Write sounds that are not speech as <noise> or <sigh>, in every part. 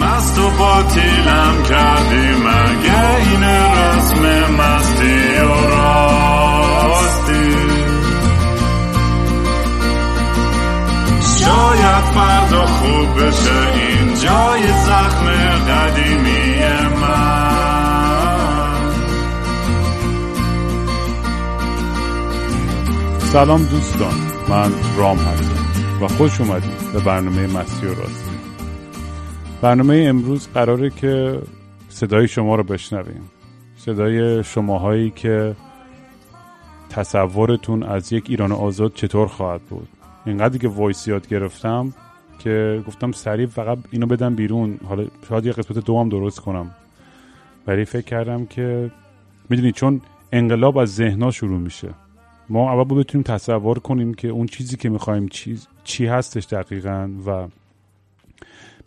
مست و باطیلم کردی مگه این رسم مستی و راستی؟ شاید فردا خوب بشه این جای زخم قدیمی من. سلام دوستان من رام هستم و خوش اومدید به برنامه مستی و راستی. برنامه امروز قراره که صدای شما رو بشنویم. صدای شماهایی که تصورتون از یک ایران آزاد چطور خواهد بود. اینقدر که وایس یاد گرفتم که گفتم سریع فقط اینو بدم بیرون. حالا شاید یه قسمت دو هم درست کنم. ولی فکر کردم که می‌دونی چون انقلاب از ذهنها شروع میشه. ما اول بتونیم تصور کنیم که اون چیزی که می‌خوایم چی, چی هستش دقیقا و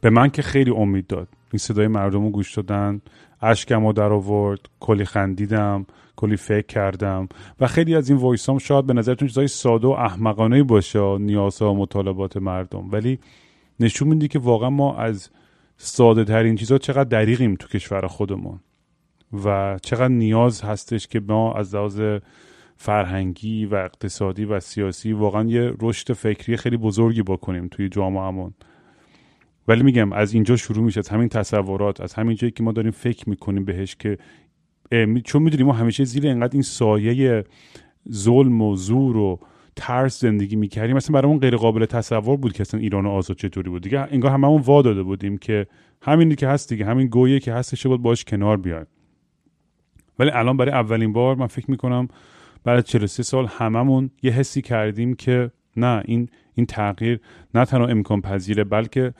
به من که خیلی امید داد. این صدای مردم رو گوش دادن. اشکم رو در آورد کلی خندیدم. کلی فکر کردم. و خیلی از این وایس هم شاید به نظرتون چیزای ساده و احمقانه باشه نیازها و مطالبات مردم. ولی نشون میده که واقعا ما از ساده ترین چیزها چقدر دریغیم تو کشور خودمون. و چقدر نیاز هستش که ما از لحاظ فرهنگی و اقتصادی و سیاسی واقعا یه رشد فکری خیلی بزرگی بکنیم توی جامعهمون. ولی میگم از اینجا شروع میشه از همین تصورات از همین جایی که ما داریم فکر می‌کنیم بهش که چون می‌دونیم ما همیشه زیر اینقدر این سایه ظلم و زور و ترس زندگی می‌کردیم. مثلا برامون غیر قابل تصور بود که اصلا ایران آزاد چطوری بود. دیگه انگار هممون وا داده بودیم که همینی که هست دیگه همین گویه که هستش بود باش کنار بیایم. ولی الان برای اولین بار من فکر می‌کنم بعد 43 سال هممون یه حسی کردیم که نه این این تغییر نه تنها امکان پذیره بلکه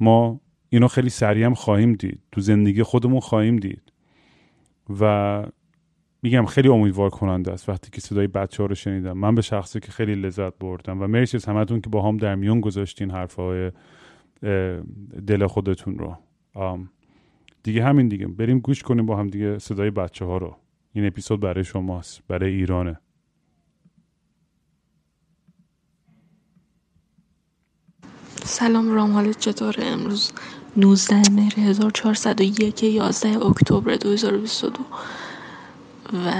ما اینو خیلی سریع هم خواهیم دید. تو زندگی خودمون خواهیم دید. و میگم خیلی امیدوار کننده است وقتی که صدای بچه ها رو شنیدم. من به شخصی که خیلی لذت بردم و مرسی از همتون که با هم در میون گذاشتین حرفهای دل خودتون رو. دیگه همین دیگه. بریم گوش کنیم با هم دیگه صدای بچه ها رو. این اپیزود برای شماست برای ایرانه. سلام رام حالت چطوره امروز 19 مهر 1401 11 اکتبر 2022 و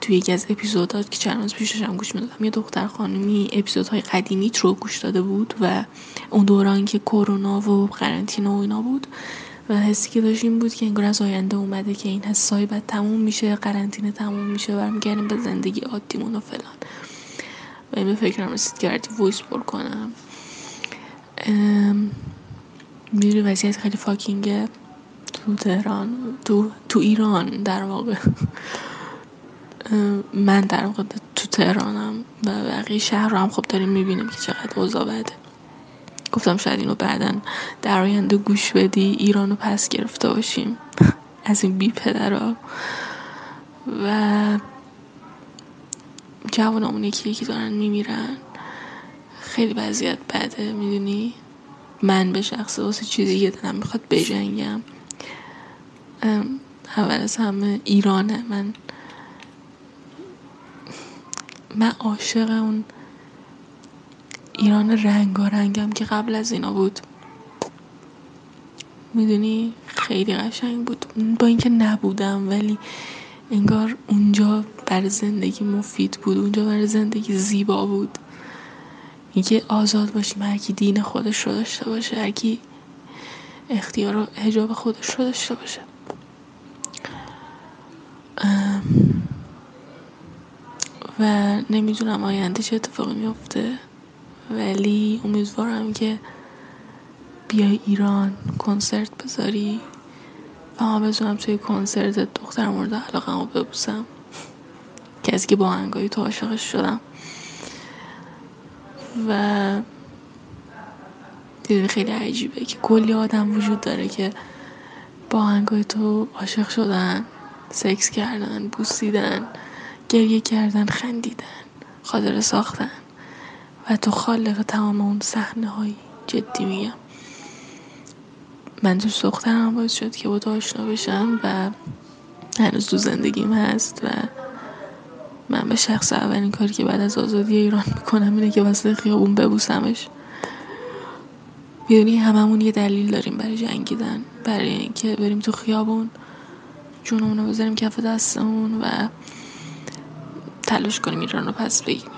توی یکی از اپیزودات که چند روز پیش هم گوش می‌دادم یه دختر خانمی اپیزودهای قدیمی رو گوش داده بود و اون دوران که کرونا و قرنطینه و اینا بود و حسی که داشت این بود که انگار از آینده اومده که این حسای بعد تموم میشه قرنطینه تموم میشه و میگردیم به زندگی عادیمون و فلان. و این به فکرم رسید که وایس پر کنم. می‌دونی وضعیت خیلی فاکینگه تو تهران تو, تو ایران در واقع. من در واقع تو تهرانم و بقیه شهر رو هم خب داریم می‌بینیم که چقدر اوضاع بده. گفتم شاید اینو بعدا در آینده گوش بدی ایران رو پس گرفته باشیم. <laughs> از این بی پدرها و جوانامون یکی یکی دارن میمیرن. خیلی وضعیت بده می‌دونی؟ من به شخص واسه چیزی که دلم می‌خواد بجنگم. اول از همه ایرانه. من من عاشق اون ایران رنگارنگم که قبل از اینا بود. می‌دونی؟ خیلی قشنگ بود. با اینکه نبودم ولی انگار اونجا بر زندگی مفید بود اونجا بر زندگی زیبا بود. اینکه آزاد باشیم هر کی دین خودش رو داشته باشه هر کی اختیار و حجاب خودش رو داشته باشه. و نمی‌دونم آینده چه اتفاقی میفته ولی امیدوارم که بیای ایران کنسرت بذاری. و ما بزنم توی کنسرت دختر مورد علاقه ببوسم. کسی که با هنگایی تو عاشقش شدم. و دیدی خیلی عجیبه که کلی آدم وجود داره که با هنگای تو عاشق شدن سکس کردن بوسیدن گریه کردن خندیدن خاطره ساختن. و تو خالق تمام اون صحنه هایی جدی میگم. من دوست دخترم باعث شد که با تو آشنا بشم و هنوز تو زندگیم هست و من به شخص اولین کاری که بعد از آزادی ایران می‌کنم اینه که واسه خیابون ببوسمش. می‌دونی هممون یه دلیل داریم برای جنگیدن برای اینکه بریم تو خیابون جونمون رو بذاریم کف دستمون و تلاش کنیم ایران رو پس بگیریم.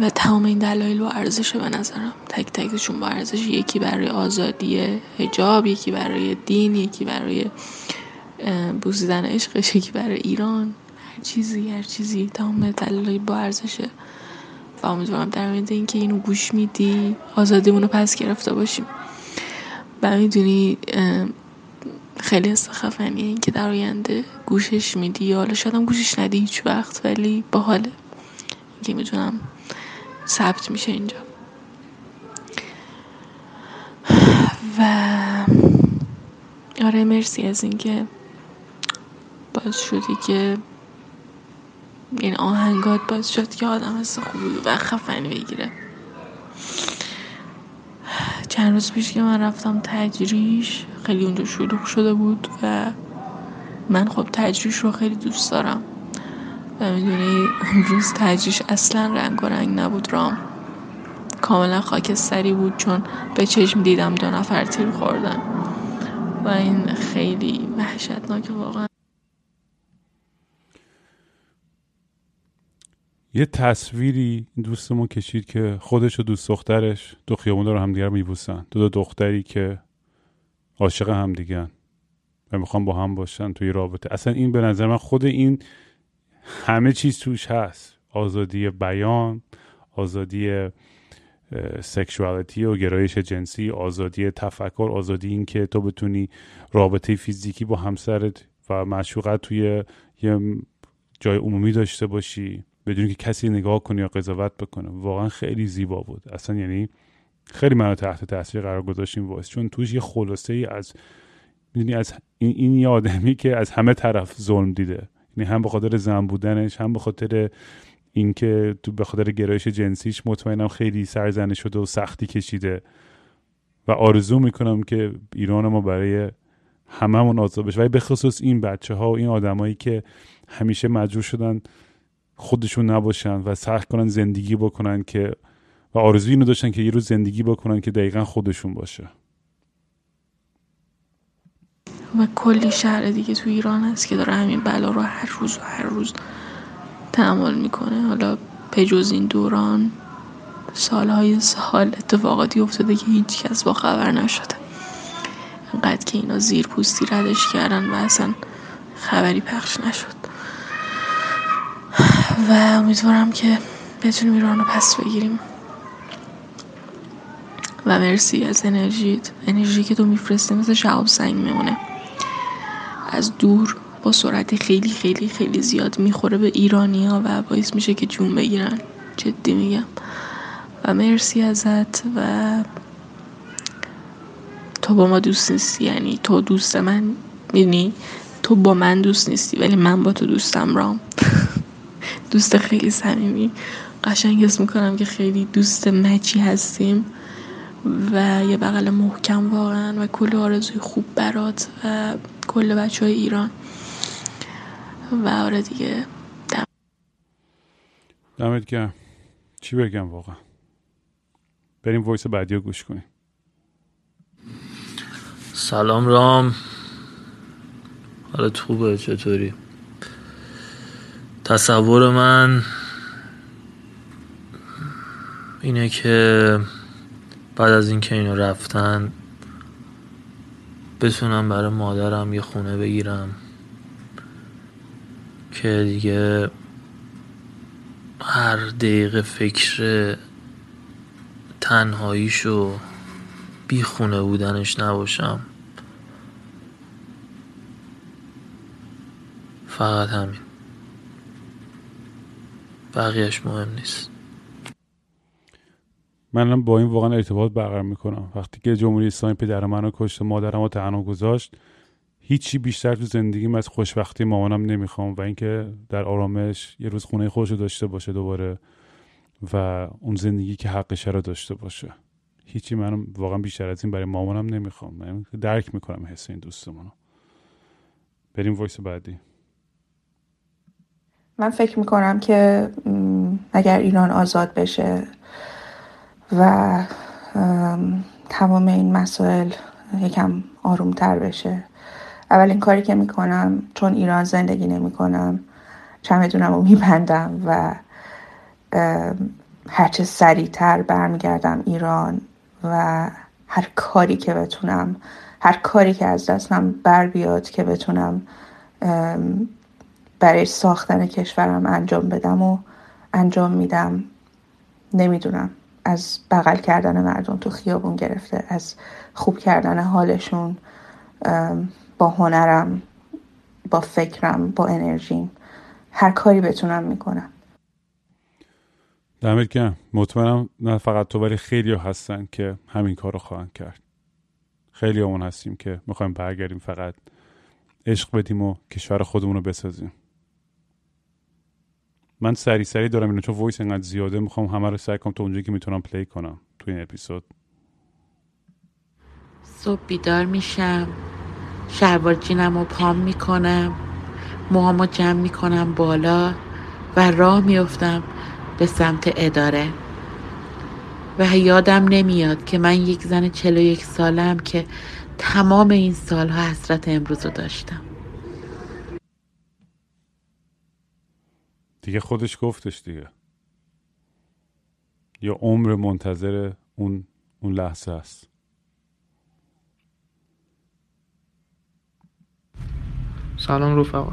و تمام این دلایل با ارزشه به نظرم. تک تکشون با ارزش. یکی برای آزادی هجاب یکی برای دین یکی برای بوسیدن عشقش یکی برای ایران. چیزی هر چیزی. تمام دلایل با ارزشه و امیدوارم در مورد اینکه اینو گوش میدی آزادیمون رو پس گرفته باشیم. و می‌دونی خیلی استخفنیه این که در آینده گوشش میدی. حالا شاید گوشش ندی هیچ وقت ولی باحاله. اینکه می‌تونم ثبت میشه اینجا. و آره مرسی از اینکه باز شدی که این آهنگات باز شد که آدم از خوبی و خفنی بگیره. چند روز پیش که من رفتم تجریش خیلی اونجا شلوغ شده بود و من خب تجریش رو خیلی دوست دارم. و می‌دونی روز تجریش اصلا رنگ و رنگ نبود رام کاملا خاکستری بود چون به چشم دیدم دو نفر تیر خوردن. و این خیلی وحشتناک واقعا. یه تصویری این دوستمون کشید که خودش و دوست دخترش دو خیابون رو همدیگر میبوسن. دو, دو دختری که عاشق همدیگن و می‌خوان با هم باشن توی رابطه. اصلا این به نظر من خود این همه چیز توش هست. آزادی بیان آزادی سکشوالیتی و گرایش جنسی آزادی تفکر آزادی این که تو بتونی رابطه فیزیکی با همسرت و معشوقت توی یه جای عمومی داشته باشی. بدون که کسی نگاه کنی یا قضاوت بکنه. واقعا خیلی زیبا بود. اصلا یعنی خیلی منو تحت تاثیر قرار گذاشتیم واسه. چون توش یه خلاصه ای از می‌دونی از این, این یه که از همه طرف ظلم دیده. یعنی هم به خاطر زن بودنش هم به خاطر اینکه تو به خاطر گرایش جنسیش مطمئنم خیلی سرزنه شده و سختی کشیده. و آرزو می‌کنم که ایران ما برای هممون آزاد بشه. و به خصوص این بچه ها و این آدمایی که همیشه مجبور شدن خودشون نباشن و سخت کنن زندگی بکنن که و آرزوی اینو داشتن که یه روز زندگی بکنن که دقیقا خودشون باشه. و کلی شهر دیگه تو ایران هست که داره همین بلا رو هر روز و هر روز تحمل می‌کنه. حالا جز این دوران سالهای سال اتفاقاتی افتاده که هیچ کس با خبر نشده. انقدر که اینا زیر پوستی ردش کردن و اصلا خبری پخش نشد. و امیدوارم که بتونیم ایران رو پس بگیریم. و مرسی از انرژیت. انرژی که تو میفرسته مثل شعب سنگ میمونه. از دور با سرعت خیلی خیلی خیلی زیاد می‌خوره به ایرانی ها و باعث میشه که جون بگیرن. جدی میگم. و مرسی ازت و تو با ما دوست نیستی. یعنی تو دوست من می‌دونی تو با من دوست نیستی ولی من با تو دوستم رام. <laughs> دوست خیلی صمیمی. قشنگ اسم می‌کنم که خیلی دوست مچی هستیم و یه بغل محکم واقعا و کل آرزوی خوب برات و کل بچه های ایران. و آره دیگه دم. دمت گرم. چی بگم واقعا؟ بریم وایس بعدی رو گوش کنیم. سلام رام. حالت خوبه؟ چطوری؟ تصور من اینه که بعد از اینکه اینا رفتن بتونم برای مادرم یه خونه بگیرم که دیگه هر دقیقه فکر تنهاییش و بی خونه بودنش نباشم. فقط همین. بقیهش مهم نیست. منم با این واقعا ارتباط برقرار می‌کنم. وقتی که جمهوری اسلامی پدر منو کشت و مادرم رو تنها گذاشت هیچی بیشتر تو زندگیم از خوشبختی مامانم نمی‌خوام و اینکه در آرامش یه روز خونه خودش رو داشته باشه دوباره و اون زندگی که حقشه رو داشته باشه. هیچی منم واقعا بیشتر از این برای مامانم نمی‌خوام. من درک می‌کنم حس این دوستمونو. بریم وایس بعدی. من فکر می‌کنم که اگر ایران آزاد بشه و تمام این مسائل یکم آرومتر بشه. اولین کاری که می‌کنم چون ایران زندگی نمی‌کنم چمدونم رو میبندم و هرچه سریعتر برمیگردم ایران و هر کاری که بتونم هر کاری که از دستم بر بیاد که بتونم برای ساختن کشورم انجام بدم و انجام میدم. نمی‌دونم. از بغل کردن مردم تو خیابون گرفته از خوب کردن حالشون با هنرم با فکرم با انرژیم. هر کاری بتونم می‌کنم. دمت گرم. مطمئنم نه فقط تو ولی خیلی هستن که همین کار رو خواهند کرد. خیلی‌هامون هستیم که می‌خوایم برگردیم فقط عشق بدیم و کشور خودمون رو بسازیم. من سری سری دارم اینو چون voice انقدر زیاده می‌خوام همه رو سعی کنم تا اونجایی که می‌تونم play کنم تو این اپیزود. صبح بیدار میشم شلوار جینم رو پام می‌کنم موهامو جمع می‌کنم بالا و راه میفتم به سمت اداره. و یادم نمیاد که من یک زن چلو یک سالم که تمام این سالها حسرت امروز رو داشتم. دیگه خودش گفتش دیگه. یا عمر منتظر اون اون لحظه است. سلام رفقا.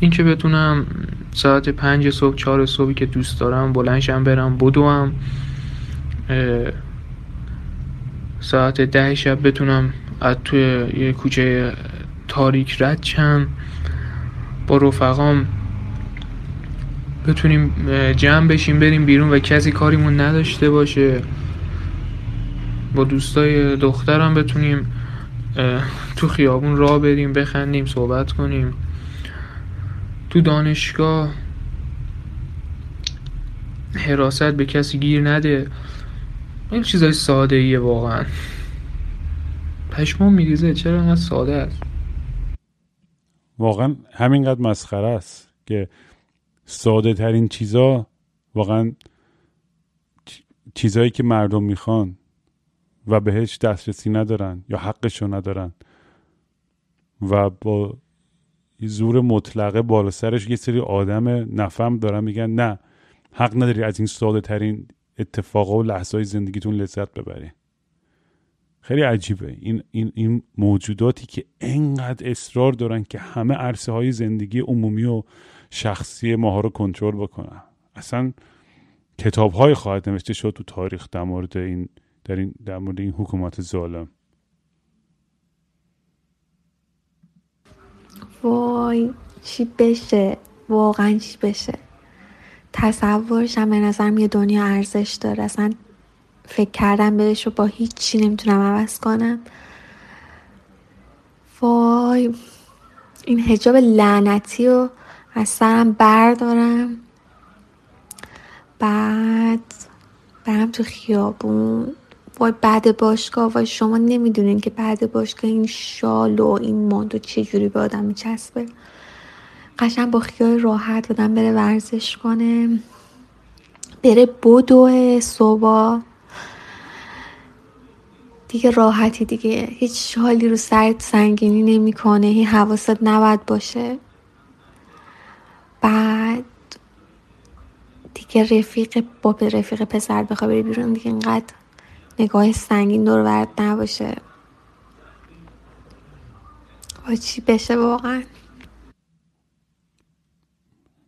این که بتونم ساعت پنج صبح چهار صبحی که دوست دارم بلنشم برم بدوم. ساعت ده شب بتونم از توی یه کوچه تاریک رد شم. با رفقام بتونیم جمع بشیم بریم بیرون و کسی کاریمون نداشته باشه. با دوستای دخترم بتونیم تو خیابون را بریم بخندیم صحبت کنیم. تو دانشگاه حراست به کسی گیر نده. این چیزای ساده ایه واقعا. پشمان میریزه چرا انقدر ساده است؟ واقعا همینقدر مسخره است که ساده ترین چیزا واقعا چیزهایی که مردم می‌خوان و بهش دسترسی ندارن یا حقشو ندارن و با زور مطلقه بالا سرش یه سری آدم نفهم دارن میگن نه حق نداری از این ساده ترین اتفاقا و لحظه های زندگیتون لذت ببری. خیلی عجیبه. این, این, این موجوداتی که انقدر اصرار دارن که همه عرصه های زندگی عمومی و شخصی ماها رو کنترل بکنن. اصلا کتاب های خواهد نوشته شد تو تاریخ در مورد این در, این در مورد این حکومت ظالم. وای چی بشه؟ واقعا چی بشه؟ تصورشم به نظرم یه دنیا ارزش داره. اصلا فکر کردم بهش رو با هیچی نمی‌تونم عوض کنم. وای این هجاب لعنتی رو از سرم بردارم. بعد برم تو خیابون. وای بعد باشگاه وای شما نمی‌دونین که بعد باشگاه این شال و این ماندو چجوری به آدم میچسبه. قشن با خیال راحت آدم بره ورزش کنه. بره بدو صبح. دیگه راحتی دیگه. هیچ حالی رو سرت سنگینی نمی‌کنه. هی حواست نباید باشه. بعد دیگه رفیق با به رفیق پسر بخواه بری بیرون دیگه اینقدر نگاه سنگین دور ورد نباشه. با چی بشه واقعا؟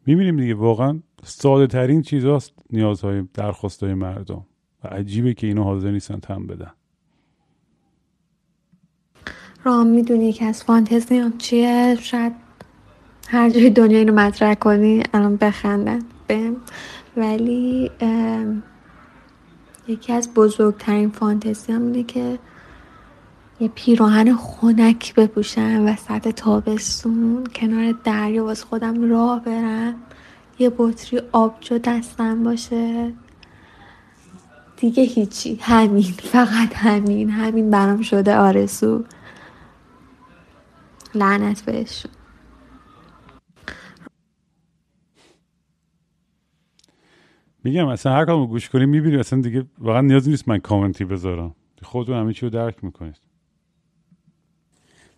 می‌بینیم دیگه واقعا ساده ترین چیزاست نیازهای درخواست های مردم و عجیبه که اینو حاضر نیستن تم بدن. رام می‌دونی که از فانتزی هم چیه؟ شاید هر جای دنیا اینو مطرح کنی الان بخندن. بهم. ولی یکی از بزرگترین فانتزی هم اینه که یه پیراهن خونک بپوشم وسط تابستون کنار دریا واسه خودم راه برم. یه بطری آبجو دستم باشه. دیگه هیچی. همین. فقط همین. همین برام شده آرزو. لعنت بهشون. میگم اصلا هر کارو گوش کنی می‌بینی اصلا دیگه واقعا نیازی نیست من کامنتی بذارم. خودتون همه چی رو درک می‌کنید.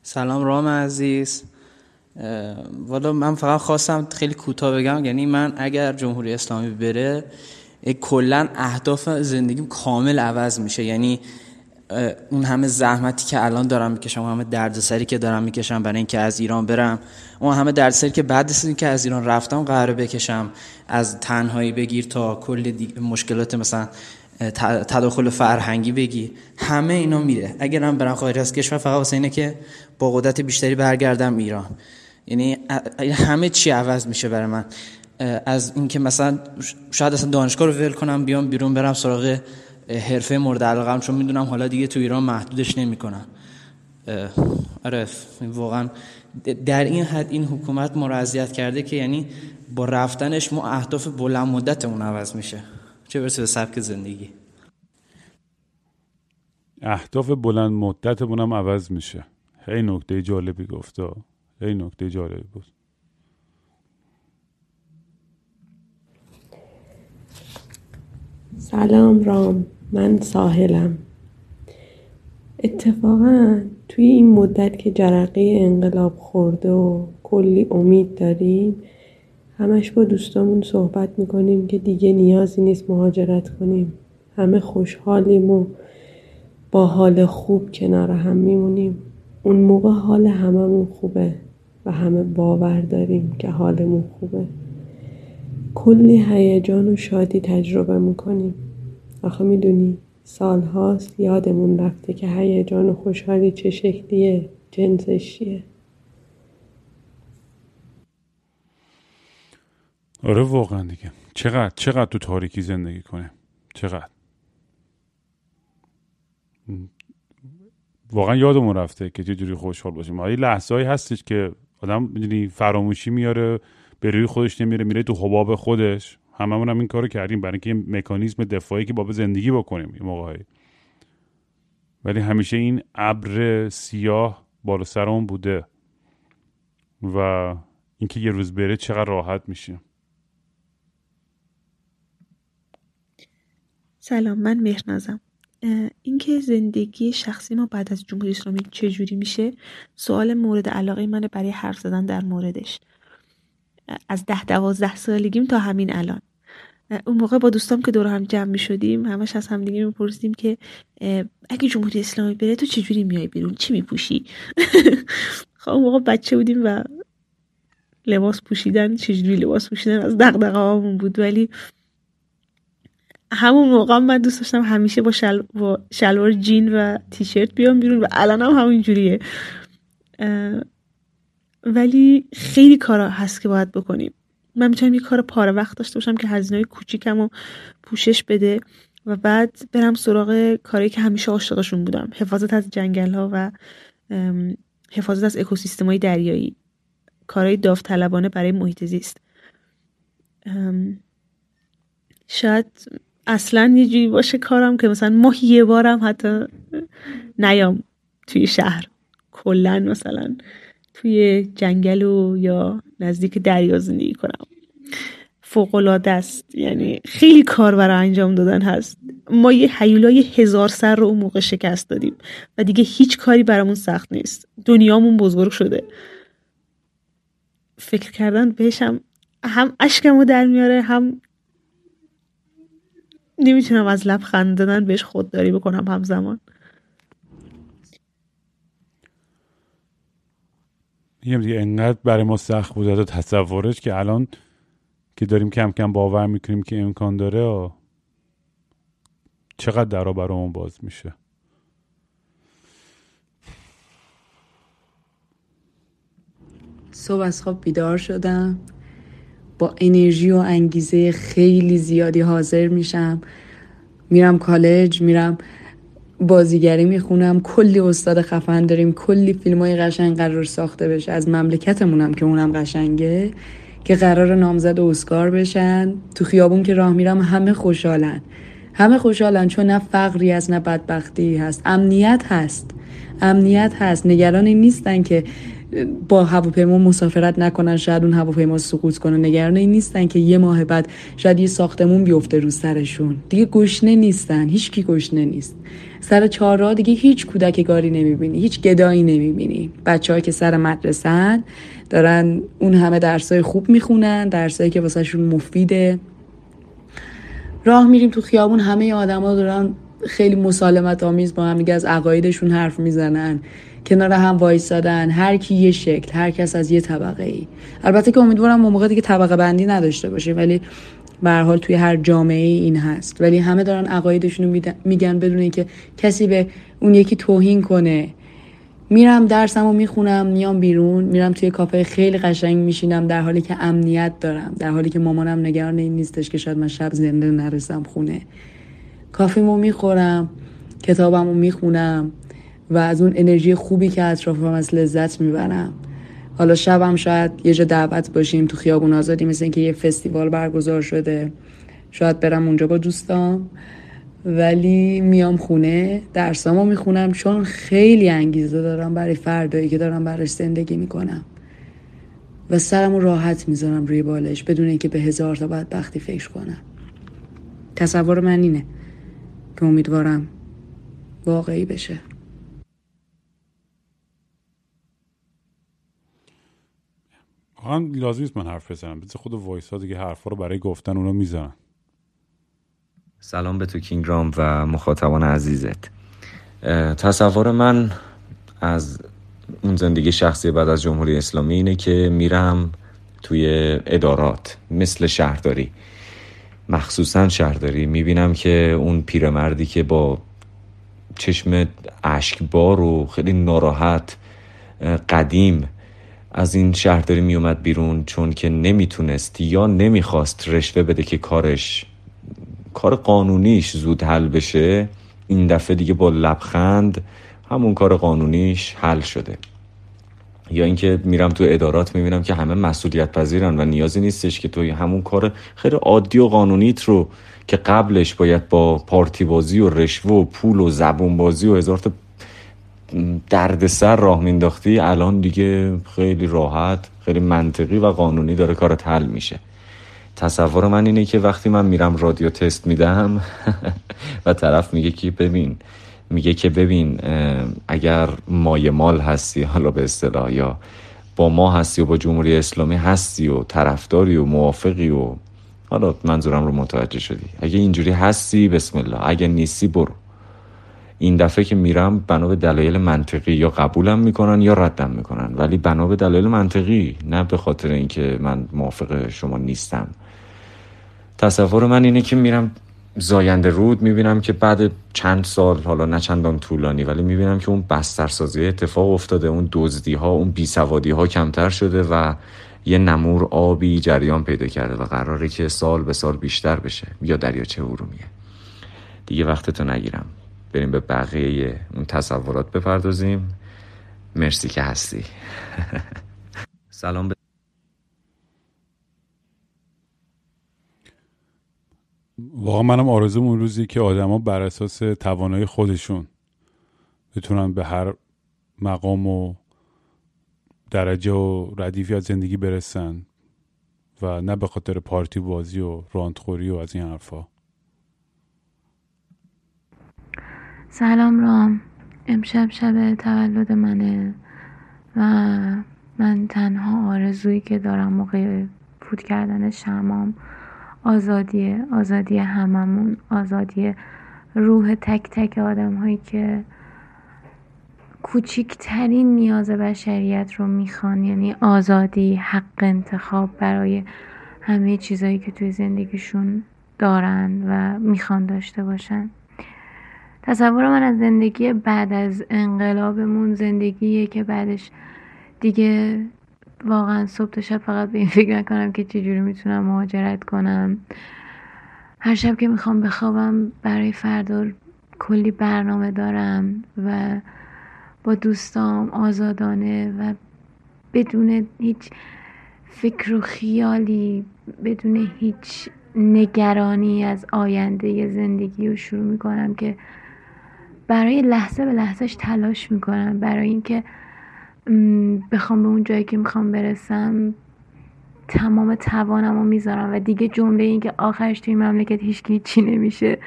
سلام رام عزیز. والا من فقط خواستم خیلی کوتاه بگم یعنی من اگر جمهوری اسلامی بره کلا اهداف زندگیم کامل عوض میشه. یعنی اون همه زحمتی که الان دارم می‌کشم همه دردسری که دارم می‌کشم برای اینکه از ایران برم اون همه دردسری که بعد از اینکه از ایران رفتم قراره بکشم. از تنهایی بگیر تا کل مشکلات مثلا تداخل فرهنگی بگی. همه اینا میره. اگرم برم خارج از کشور فقط واسه اینه که با قدرت بیشتری برگردم ایران. یعنی همه چی عوض میشه برای من. از اینکه مثلا شاید اصلا دانشگاه رو ول کنم بیام بیرون برم سراغ حرفه مورد علاقم چون می‌دونم حالا دیگه تو ایران محدودش نمی‌کنم آره واقعا در این حد این حکومت ما رو اذیت کرده که یعنی با رفتنش ما اهداف بلند مدتمون عوض میشه. چه برسه به سبک زندگی. اهداف بلند مدتمون هم عوض میشه. خیلی نکته جالبی گفته خیلی نکته جالبی بود. سلام رام. من ساحلم. اتفاقا توی این مدت که جرقه انقلاب خورده و کلی امید داریم همش با دوستامون صحبت می‌کنیم که دیگه نیازی نیست مهاجرت کنیم. همه خوشحالیم و با حال خوب کنار هم میمونیم. اون موقع حال هممون خوبه و همه باور داریم که حالمون خوبه. کلی هیجان و شادی تجربه می‌کنیم. آخه می‌دونی سالهاست یادمون رفته که هیجان و خوشحالی چه شکلیه جنسش چیه؟ آره واقعا دیگه. چقدر چقدر تو تاریکی زندگی کنه؟ چقدر؟ واقعا یادمون رفته که چه جوری خوشحال باشیم. این لحظه هایی هستش که آدم می‌دونی فراموشی میاره به روی خودش نمیره میره تو حباب خودش. هممون هم این کارو کردیم برای اینکه مکانیزم دفاعی که باب زندگی بکنیم این موقعی ولی همیشه این ابر سیاه بالا سرمون بوده و اینکه یه روز بره چقدر راحت میشه. سلام من مهرنازم اینکه زندگی شخصی ما بعد از جمهوری اسلامی چجوری میشه؟ سوال مورد علاقه منه برای حرف زدن در موردش. از ده دوازده سالگیم تا همین الان. اون موقع با دوستام که دور هم جمع می شدیم همش از هم دیگه میپرسیدیم که اگه جمهوری اسلامی بره تو چجوری میای بیرون؟ چی میپوشی؟ <laughs> خب اون موقع بچه بودیم و لباس پوشیدن چجوری لباس پوشیدن؟ از دقدقه بود. ولی همون موقع من دوست داشتم همیشه. با شلوار جین و تیشرت بیام بیرون و الان هم همین جوریه ولی خیلی کارا هست که باید بکنیم. من می‌تونم یه کار پاره وقت داشته باشم که هزینه کوچیکم رو پوشش بده و بعد برم سراغ کاری که همیشه عاشقشون بودم. حفاظت از جنگل ها و حفاظت از اکوسیستم های دریایی. کارهای داوطلبانه برای محیط زیست. شاید اصلا یه جوری باشه کارم که مثلا ماهی یه بارم حتی نیام توی شهر. کلا مثلا. توی جنگل و یا نزدیک دریا زندگی کنم. فوق است. یعنی خیلی کار برای انجام دادن هست. ما یه حیولای هزار سر رو اون موقع شکست دادیم و دیگه هیچ کاری برامون سخت نیست. دنیامون بزرگ شده. فکر کردن بهشم هم اشکمو در میاره هم نمی‌تونم از لب خنددن بهش خودداری بکنم همزمان. میگم دیگه انقدر برای ما سخت بود از تصورش که الان که داریم کم کم باور می‌کنیم که امکان داره چقدر درا برامون باز میشه. صبح از خواب بیدار شدم. با انرژی و انگیزه خیلی زیادی حاضر میشم. میرم کالج میرم بازیگری می‌خونم کلی استاد خفن داریم کلی فیلم های قشنگ قرار ساخته بشه. از مملکتمونم که اونم قشنگه که قرار نامزد اسکار بشن. تو خیابون که راه میرم همه خوشحالن. همه خوشحالن چون نه فقری هست نه بدبختی هست. امنیت هست. امنیت هست. نگران نیستن که با هواپیما مسافرت نکنن شاید اون هواپیما سقوط کنه. نگران این نیستن که یه ماه بعد شاید یه ساختمون بیفته رو سرشون. دیگه گشنه نیستن. هیچ کی گشنه نیست. سر چهارراه دیگه هیچ کودک گاری نمی‌بینی. هیچ گدایی نمی‌بینی. بچه که سر مدرسه دارن اون همه درسای خوب می‌خونن درسایی که واسهشون مفیده. راه میریم تو خیابون همه آدما دارن خیلی مسالمت آمیز با هم از عقایدشون حرف می‌زنن. کنار هم وایسادن. هر کی یه شکل هر کس از یه طبقه ای البته که امیدوارم اون موقع دیگه طبقه بندی نداشته باشه ولی به حال توی هر جامعه این هست. ولی همه دارن عقایدشون رو میگن بدون اینکه کسی به اون یکی توهین کنه. میرم درسم رو می‌خونم میام بیرون میرم توی کافه خیلی قشنگ میشینم در حالی که امنیت دارم در حالی که مامانم نگران این نیستش که شاید من شب زنده نرسم خونه. کافیمو می‌خورم کتابمو می‌خونم. و از اون انرژی خوبی که اطرافم از لذت می‌برم. حالا شبم شاید یه جا دعوت باشیم تو خیابون آزادی مثل اینکه یه فستیوال برگزار شده. شاید برم اونجا با دوستام. ولی میام خونه درسامو می‌خونم چون خیلی انگیزه دارم برای فردایی که دارم براش زندگی می‌کنم. و سرمو راحت می‌ذارم روی بالش بدون اینکه به هزار تا بدبختی فکر کنم. تصور من اینه که امیدوارم واقعی بشه. واقعا لازم نیست من حرف بزنم. بذار خود وایس ها دیگه حرفا رو برای گفتن اونا می‌زنن. سلام به تو کینگرام و مخاطبان عزیزت. تصور من از اون زندگی شخصی بعد از جمهوری اسلامی اینه که میرم توی ادارات مثل شهرداری. مخصوصا شهرداری. می‌بینم که اون پیرمردی که با چشم اشکبار و خیلی ناراحت قدیم از این شهرداری میومد بیرون چون که نمی‌تونست یا نمی‌خواست رشوه بده که کارش کار قانونیش زود حل بشه این دفعه دیگه با لبخند همون کار قانونیش حل شده. یا اینکه میرم تو ادارات می‌بینم که همه مسئولیت پذیرن و نیازی نیستش که توی همون کار خیلی عادی و قانونیت رو که قبلش باید با پارتی بازی و رشوه و پول و زبون بازی و هزار دردسر راه مینداختی الان دیگه خیلی راحت خیلی منطقی و قانونی داره کارت حل میشه. تصور من اینه که وقتی من میرم رادیو تست میدم <laughs> و طرف میگه که ببین میگه که ببین اگر مای مال هستی حالا به اصطلاح یا با ما هستی و با جمهوری اسلامی هستی و طرفداری و موافقی و حالا منظورم رو متوجه شدی. اگه اینجوری هستی بسم الله. اگه نیستی برو. این دفعه که میرم بنا به دلایل منطقی یا قبولم می‌کنن یا ردم می‌کنن ولی بنا به دلایل منطقی نه به خاطر اینکه من موافق شما نیستم. تصور من اینه که میرم زاینده رود می‌بینم که بعد چند سال حالا نه چندان طولانی ولی می‌بینم که اون بسترسازی اتفاق افتاده اون دزدی ها اون بیسوادی ها کمتر شده و یه نمور آبی جریان پیدا کرده و قراره که سال به سال بیشتر بشه یا دریاچه ارومیه. دیگه وقتتو نگیرم. بریم به بقیه اون تصورات بپردازیم. مرسی که هستی. سلام به واقعا منم آرزوم اون روزی که آدما بر اساس توانایی خودشون بتونن به هر مقام و درجه و ردیفی از زندگی برسن و نه به خاطر پارتی بازی و راندخوری و از این حرفا. سلام رام. امشب شب تولد منه و من تنها آرزویی که دارم موقع فوت کردن شمام آزادیه آزادی هممون آزادی روح تک تک آدم هایی که کوچیکترین نیاز بشریت رو می‌خوان یعنی آزادی حق انتخاب برای همه چیزهایی که توی زندگیشون دارن و می‌خوان داشته باشن. تصور من از زندگی بعد از انقلابمون زندگیه که بعدش دیگه واقعا صبح تا شب فقط به این فکر نکنم که چجوری می‌تونم مهاجرت کنم. هر شب که می‌خوام بخوابم برای فردا کلی برنامه دارم و با دوستام آزادانه و بدون هیچ فکر و خیالی بدون هیچ نگرانی از آینده زندگی رو شروع می‌کنم که برای لحظه به لحظهش تلاش می‌کنم. برای اینکه بخوام به اون جایی که می‌خوام برسم تمام توانم رو می‌ذارم و دیگه جمله این که آخرش توی مملکت هیچ چی نمیشه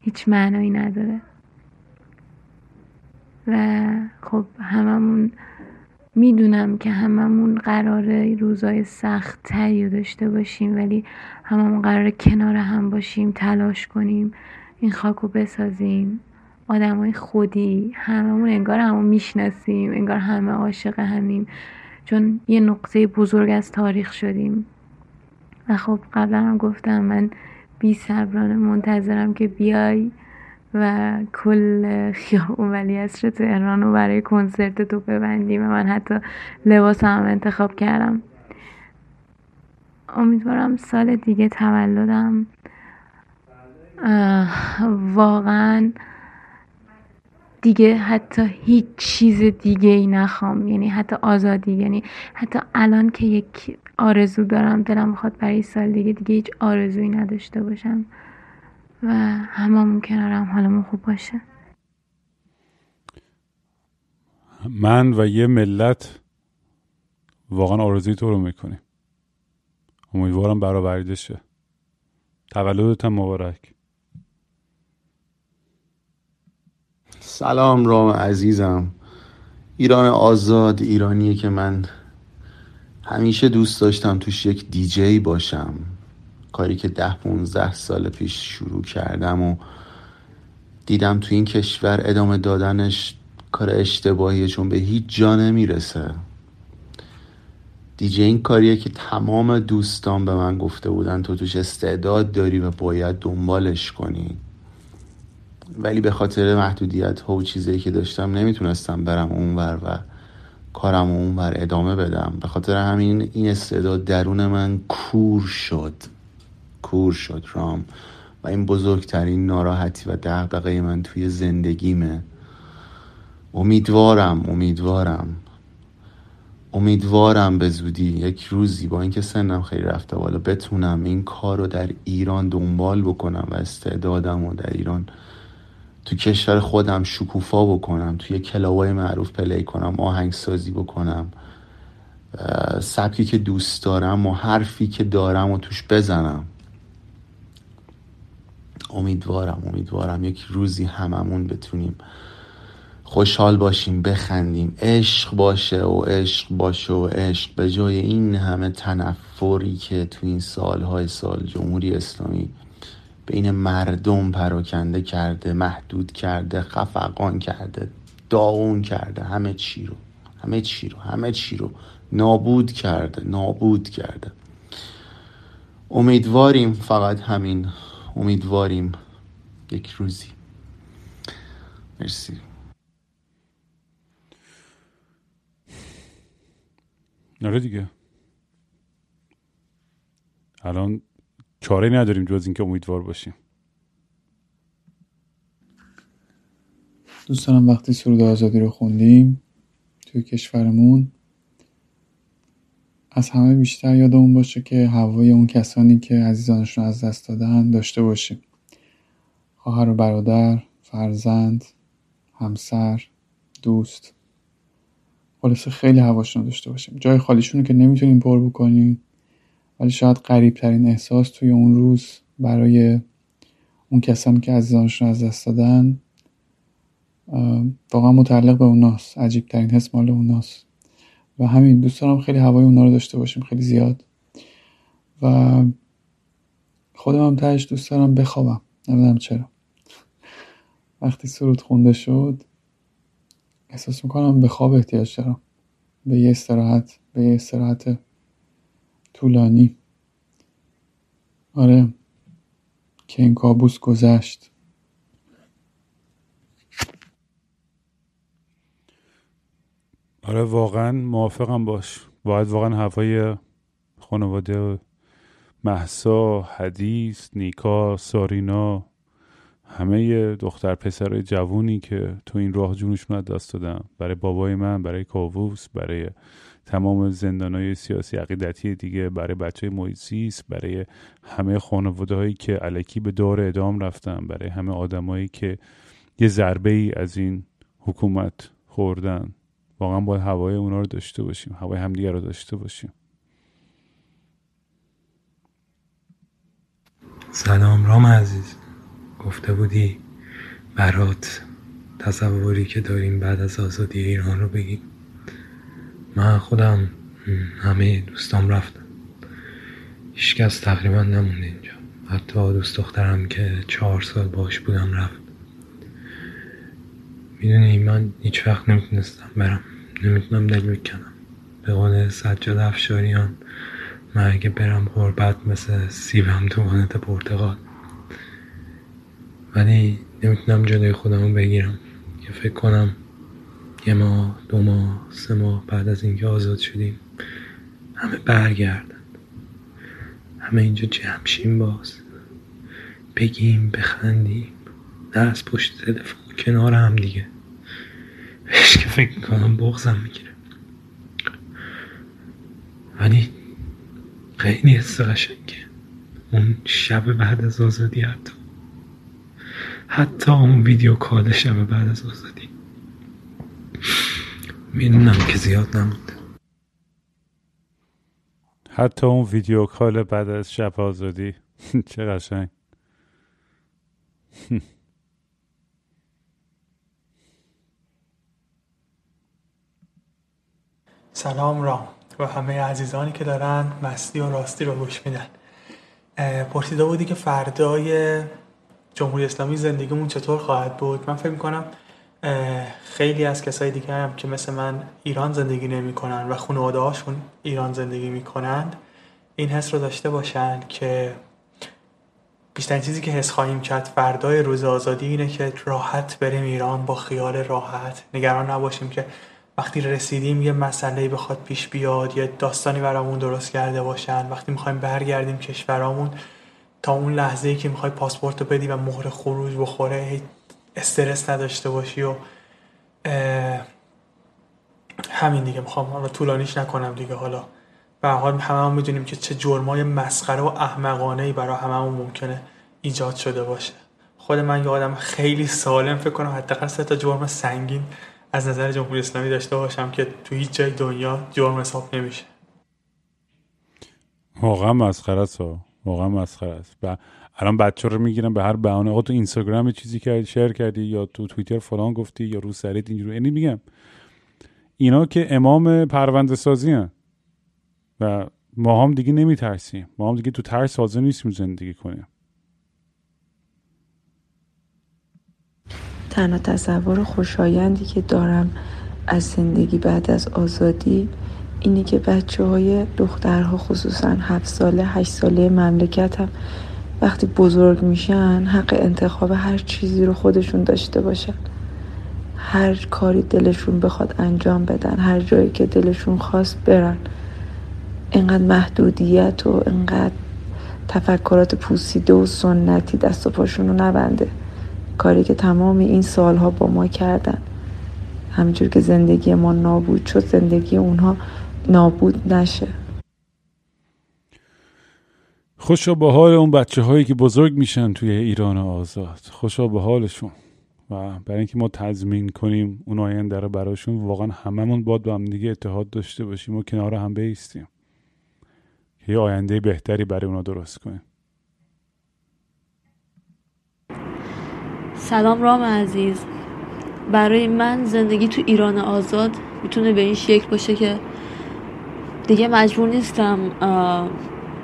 هیچ معنایی نداره. و خب هممون می‌دونم که هممون قراره روزای سخت تری داشته باشیم ولی هممون قراره کنار هم باشیم تلاش کنیم. این خاک رو بسازیم. آدمای خودی هممون انگار همون می‌شناسیم انگار همه عاشق همیم. چون یه نقطه بزرگ از تاریخ شدیم. و خب قبلا هم گفتم من بی صبرانه منتظرم که بیای و کل خیابون ولی اصر تهران رو برای کنسرت تو ببندیم و من حتی لباس هم انتخاب کردم. امیدوارم سال دیگه تولدم. واقعا دیگه حتی هیچ چیز دیگه ای نخوام. یعنی حتی آزادی یعنی حتی الان که یک آرزو دارم دلم می‌خواد برای سال دیگه دیگه هیچ آرزویی نداشته باشم و هممون کنارم حالمون خوب باشه. من و یه ملت واقعا آرزوی تو رو می‌کنیم. امیدوارم برآوریده شه تولدت مبارک. سلام رام عزیزم. ایران آزاد ایرانیه که من همیشه دوست داشتم توش یک دیجی باشم. کاری که ده پونزده سال پیش شروع کردم و دیدم تو این کشور ادامه دادنش کار اشتباهیه چون به هیچ جا نمی‌رسه. دیجی این کاریه که تمام دوستان به من گفته بودن تو توش استعداد داری و باید دنبالش کنی. ولی به خاطر محدودیت ها و چیزایی که داشتم نمی‌تونستم برم اونور و کارم اونور ادامه بدم. به خاطر همین این استعداد درون من کور شد. کور شد رام. و این بزرگترین ناراحتی و دغدغه من توی زندگیمه. امیدوارم امیدوارم. امیدوارم به زودی یک روزی با اینکه سنم خیلی رفته بالا بتونم این کار رو در ایران دنبال بکنم و استعدادم و در ایران تو کشور خودم شکوفا بکنم توی کلاوای معروف پلی کنم آهنگسازی بکنم سبکی که دوست دارم و حرفی که دارم و توش بزنم. امیدوارم امیدوارم یک روزی هممون بتونیم خوشحال باشیم بخندیم. عشق باشه و عشق باشه و عشق. به جای این همه تنفری که تو این سالهای سال جمهوری اسلامی بین مردم پراکنده کرده محدود کرده خفقان کرده داغون کرده همه چی رو همه چی رو همه چی رو نابود کرده نابود کرده. امیدواریم فقط همین امیدواریم یک روزی. مرسی. آره دیگه. الان چاره نداریم جز اینکه امیدوار باشیم. دوستانم وقتی سرود آزادی رو خوندیم توی کشورمون از همه بیشتر یادمون باشه که هوای اون کسانی که عزیزانشون از دست دادن داشته باشیم. خواهر و برادر فرزند همسر دوست. خلاصه خیلی هواشون داشته باشیم. جای خالیشون رو که نمی‌تونیم پر بکنیم. ولی شاید قریب ترین احساس توی اون روز برای اون کسانی که عزیزانشون از دست دادن واقعا متعلق به اوناست. عجیب ترین حس مال اوناست. و همین دوست دارم خیلی هوای اونا رو داشته باشیم خیلی زیاد. و خودم هم تهش دوست دارم بخوابم. نمی‌دونم چرا. وقتی سرود خونده شد احساس می‌کنم به خواب احتیاج دارم. به یه استراحت به یه استراحت طولانی. آره. که این کابوس گذشت. آره واقعا موافقم باش. باید واقعا هوای خانواده محسا حدیث نیکا سارینا همه دختر پسرای جوونی که تو این راه جونشون از دست دادم. برای بابای من برای کاووس برای تمام های سیاسی عقیدتی دیگه برای بچه مویسیس برای همه خانواده هایی که علکی به دار ادام رفتن برای همه آدمایی که یه ضربه ای از این حکومت خوردن. واقعا باید هوای اونا رو داشته باشیم هوای همدیگه رو داشته باشیم. سلام رام عزیز. گفته بودی برات تصوری که داریم بعد از آزادی ایران رو بگیم. من خودم همه دوستام رفتن. هیچکس تقریبا نمونده اینجا. حتی دوست دخترم که چهار سال باش بودم رفت. می‌دونی من هیچ وقت نمی‌تونستم برم. نمی‌تونم دل بکنم به قول سجاد افشاریان من اگه برم غربت مثل سیبم تو وانت پرتغال. ولی نمی‌تونم جلوی خودمو بگیرم. که فکر کنم یه ماه دو ماه سه ماه بعد از اینکه آزاد شدیم همه برگردن. همه اینجا جمشیم باز. بگیم بخندیم. دست پشت تلفن کنار هم دیگه. بهش که فکر می‌کنم بغزم می‌گیره. ولی خیلی حس قشنگه. اون شب بعد از آزادی حتی. حتی اون ویدیو کال شب بعد از آزادی. می‌دونم که زیاد نمونده حتی اون ویدیو کال بعد از شب آزادی. <laughs> چه قشنگ. <laughs> سلام رام و همه عزیزانی که دارن مستی و راستی رو گوش میدن. پرسیده بودی که فردای جمهوری اسلامی زندگیمون چطور خواهد بود؟ من فکر می‌کنم خیلی از کسای دیگه هم که مثل من ایران زندگی نمی‌کنن و خانواده هاشون ایران زندگی می‌کنند این حس رو داشته باشن که بیشترین چیزی که حس خواهیم کرد فردای روز آزادی اینه که راحت بریم ایران با خیال راحت. نگران نباشیم که وقتی رسیدیم یه مسئله بخواد پیش بیاد یه داستانی برامون درست کرده باشن. وقتی می‌خوایم برگردیم کشورامون تا اون لحظه ای که می‌خوای پاسپورت رو بدی و مهر خروج بخوره استرس نداشته باشی و همین دیگه می‌خوام حالا طولانیش نکنم دیگه حالا. و حال همه هم می‌دونیم که چه جرمای مسخره و احمقانه ای برای هممون ممکنه ایجاد شده باشه. خود من یه آدم خیلی سالم فکر کنم حداقل سه تا جرم سنگین از نظر جمهوری اسلامی داشته باشم که تو هیچ جای دنیا جرم حساب نمیشه. واقعا مسخره است واقعا مسخره است. الان بچه رو می‌گیرن به هر بهانه. آقا تو اینستاگرام چیزی که شیر کردی یا تو توییتر فلان گفتی یا رو سریت اینجوری. یعنی میگم اینا که امام پرونده سازی هن. و ما هم دیگه نمیترسیم. ما هم دیگه تو ترس حاضر نیستیم زندگی کنیم. تنها تصور خوشایندی که دارم از زندگی بعد از آزادی اینه که بچه های دخترها خصوصا هفت ساله هشت ساله مملکت هم وقتی بزرگ میشن حق انتخاب هر چیزی رو خودشون داشته باشن. هر کاری دلشون بخواد انجام بدن هر جایی که دلشون خواست برن. اینقدر محدودیت و اینقدر تفکرات پوسیده و سنتی دست و پاشون رو نبنده. کاری که تمام این سالها با ما کردن. همینجور که زندگی ما نابود شد زندگی اونها نابود نشه. خوشا به حال اون بچه هایی که بزرگ میشن توی ایران آزاد. خوشا به حالشون. و برای اینکه ما تضمین کنیم اون آینده رو براشون واقعا هممون باید با هم دیگه اتحاد داشته باشیم و کنار هم بیستیم. که یه آینده بهتری برای اونا درست کنیم. سلام رام عزیز. برای من زندگی تو ایران آزاد می‌تونه به این شکل باشه که دیگه مجبور نیستم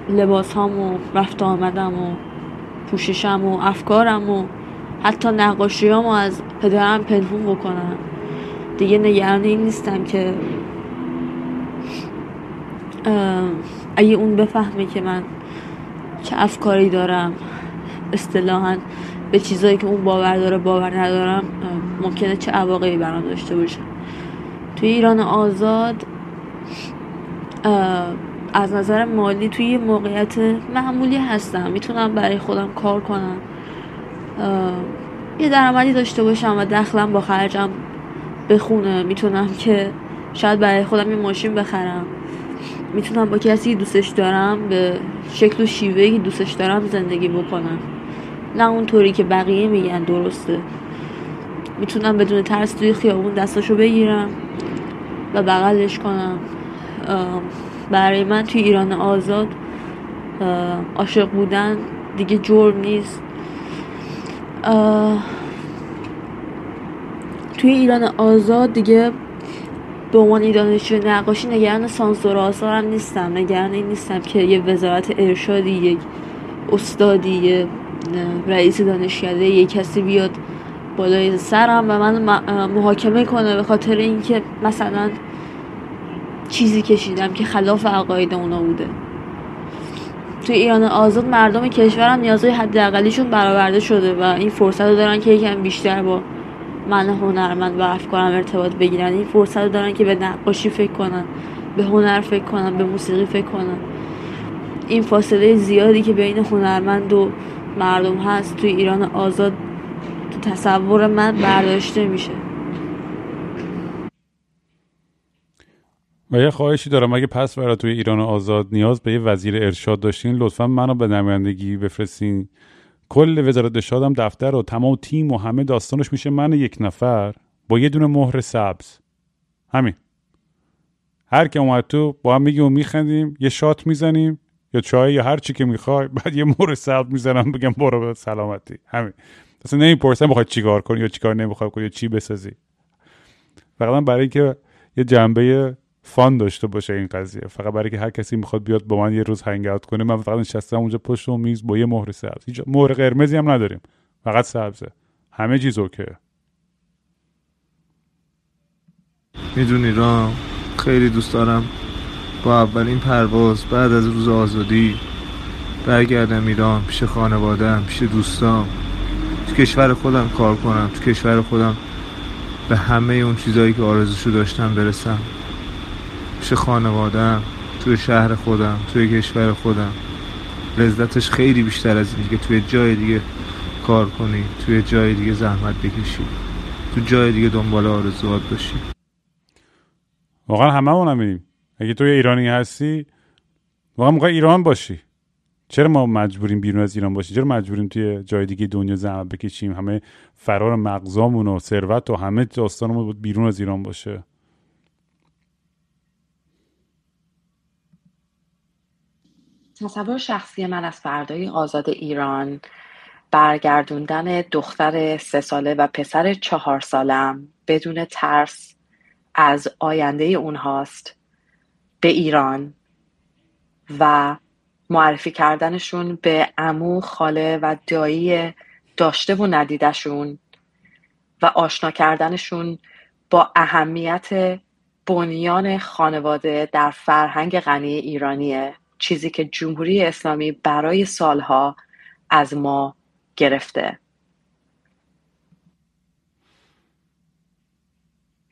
لباس هام و رفت آمدم و پوششم و افکارم و حتی نقاشی رو از پدرم پنهون بکنم. دیگه نگران این نیستم که اگه اون بفهمه که من چه افکاری دارم اصطلاحا به چیزایی که اون باور داره باور ندارم ممکنه چه عواقبی برام داشته باشه. توی ایران آزاد از نظر مالی توی یه موقعیت معمولی هستم. می‌تونم برای خودم کار کنم. یه درآمدی داشته باشم و دخلم با خرجم بخونه. می‌تونم که شاید برای خودم یه ماشین بخرم. می‌تونم با کسی دوستش دارم به شکل و شیوهی که دوستش دارم زندگی بکنم. نه اونطوری که بقیه میگن درسته. می‌تونم بدون ترس توی خیابون دستاشو بگیرم و بغلش کنم. برای من توی ایران آزاد عاشق بودن دیگه جرم نیست. توی ایران آزاد دیگه به عنوان دانشجو نقاشی نگران سانسور آثارم نیستم. نگران این نیستم که یه وزارت ارشادی یک استادی یه رئیس دانشکده یه کسی بیاد بالای سرم و من محاکمه کنه به خاطر اینکه مثلا چیزی کشیدم که خلاف عقاید اونا بوده. توی ایران آزاد مردم کشورم نیازهای حداقلیشون برآورده شده و این فرصت رو دارن که یکم بیشتر با من هنرمند و افکارم ارتباط بگیرن. این فرصت رو دارن که به نقاشی فکر کنن به هنر فکر کنن به موسیقی فکر کنن. این فاصله زیادی که بین هنرمند و مردم هست توی ایران آزاد تو تصور من برداشته میشه. و یه خواهشی دارم. اگه پس برای توی ایران آزاد نیاز به یه وزیر ارشاد داشتین لطفا منو به نمایندگی بفرستین. کل وزارت ارشادم دفتر و تمام تیم و همه داستانش میشه من یک نفر با یه دونه مهر سبز. همین. هر که اومد تو با هم میگیم و میخندیم یه شات می‌زنیم یا چای یا هر چی که می‌خوای بعد یه مهر سبز می‌زنم بگم برو به سلامتی. همین. اصلا نمی‌پرسم بخواد چیکار کنی یا چیکار نمی‌خوای کنی یا چی بسازی. فقط برای اینکه یه جنبه فان داشته باشه این قضیه. فقط برای که هر کسی می‌خواد بیاد با من یه روز هنگ اوت کنه من فقط نشستم اونجا پشت و میز با یه مهر سبز. هیچ مهر قرمزی هم نداریم. فقط سبزه. همه چیز اوکی می‌دونی رام خیلی دوست دارم با اولین پرواز بعد از روز آزادی برگردم ایران پیش خانوادم پیش دوستام. تو کشور خودم کار کنم تو کشور خودم به همه اون چیزهایی که آرزوشو داشتم برسم. پیش خانوادم توی شهر خودم توی کشور خودم. لذتش خیلی بیشتر از اینه که توی جای دیگه کار کنی توی جای دیگه زحمت بکشی تو جای دیگه دنبال آرزوات باشی. واقعا همه هم میریم. اگه توی ایرانی هستی واقعا موقع ایران باشی. چرا ما مجبوریم بیرون از ایران باشیم چرا مجبوریم توی جای دیگه دنیا زحمت بکشیم؟ همه فرار مغزامون و ثروت و همه داستانمون بیرون از ایران باشه. تصور شخصی من از فردای آزاد ایران برگردوندن دختر سه ساله و پسر چهار سالم بدون ترس از آینده اونهاست به ایران و معرفی کردنشون به امو خاله و دایی داشته و ندیدشون و آشنا کردنشون با اهمیت بنیان خانواده در فرهنگ غنی ایرانیه. چیزی که جمهوری اسلامی برای سالها از ما گرفته.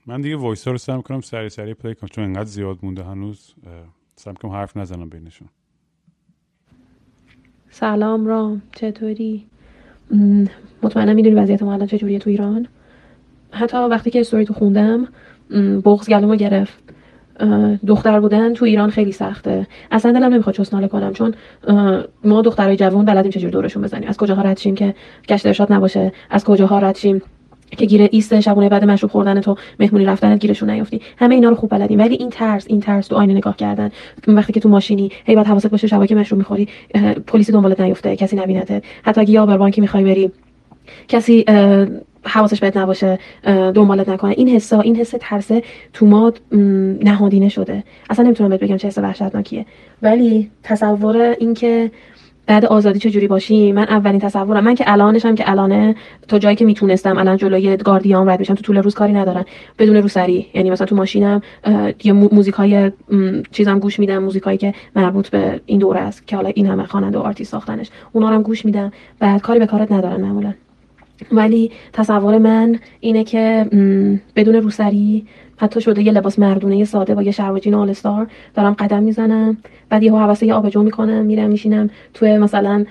من دیگه voice رو سعی کنم سری سری play کنم چون انقدر زیاد مونده هنوز سعی کنم حرف نزنم بینشون. سلام رام چطوری؟ مطمئنم می‌دونی وضعیت ما الان چجوریه تو ایران؟ حتی وقتی که استوری تو خوندم بغز گلومو گرفت. دختر بودن تو ایران خیلی سخته. اصلا دلم نمی‌خواد چسناله کنم چون ما دخترای جوان بلدیم چجوری دورشون بزنیم. از کجاها رد شیم که گشت ارشاد نباشه؟ از کجاها رد شیم که گیر ایست شبونه بعد مشروب خوردن تو مهمونی رفتن گیرشون نیافتی همه اینا رو خوب بلدیم. ولی این ترس این ترس تو آینه نگاه کردن. وقتی که تو ماشینی هی بعد حواست باشه شبا که مشروب می‌خوری پلیسی دنبالت نیفته کسی نبینته. حتی اگه یا بانکی می‌خوای بری کسی حواسش بهت نباشه دنبالت نکنه. این حسا این حس ترسه تو ما نهادینه شده. اصلا نمی‌تونم بهت بگم چه حس وحشتناکیه. ولی تصور اینکه بعد آزادی چجوری باشی من اولین تصورم. من که الانشم که الانه تو جایی که می‌تونستم الان جلوی گاردیا رد میشم تو طول روز کاری ندارم. بدون روسری. یعنی مثلا تو ماشینم یه موزیک های چیزام گوش میدم. موزیک که مربوط به این دوره است که حالا این همه خواننده و آرتیست ساختنش. اونا رو هم گوش میدم. بعد کاری به کارت ندارن معمولا. ولی تصور من اینه که بدون روسری حتی شده یه لباس مردونه ساده با یه شلوار آلستار دارم قدم می‌زنم. بعد یهو حواسه یه آبجو می‌کنم میرم میشینم توی مثلا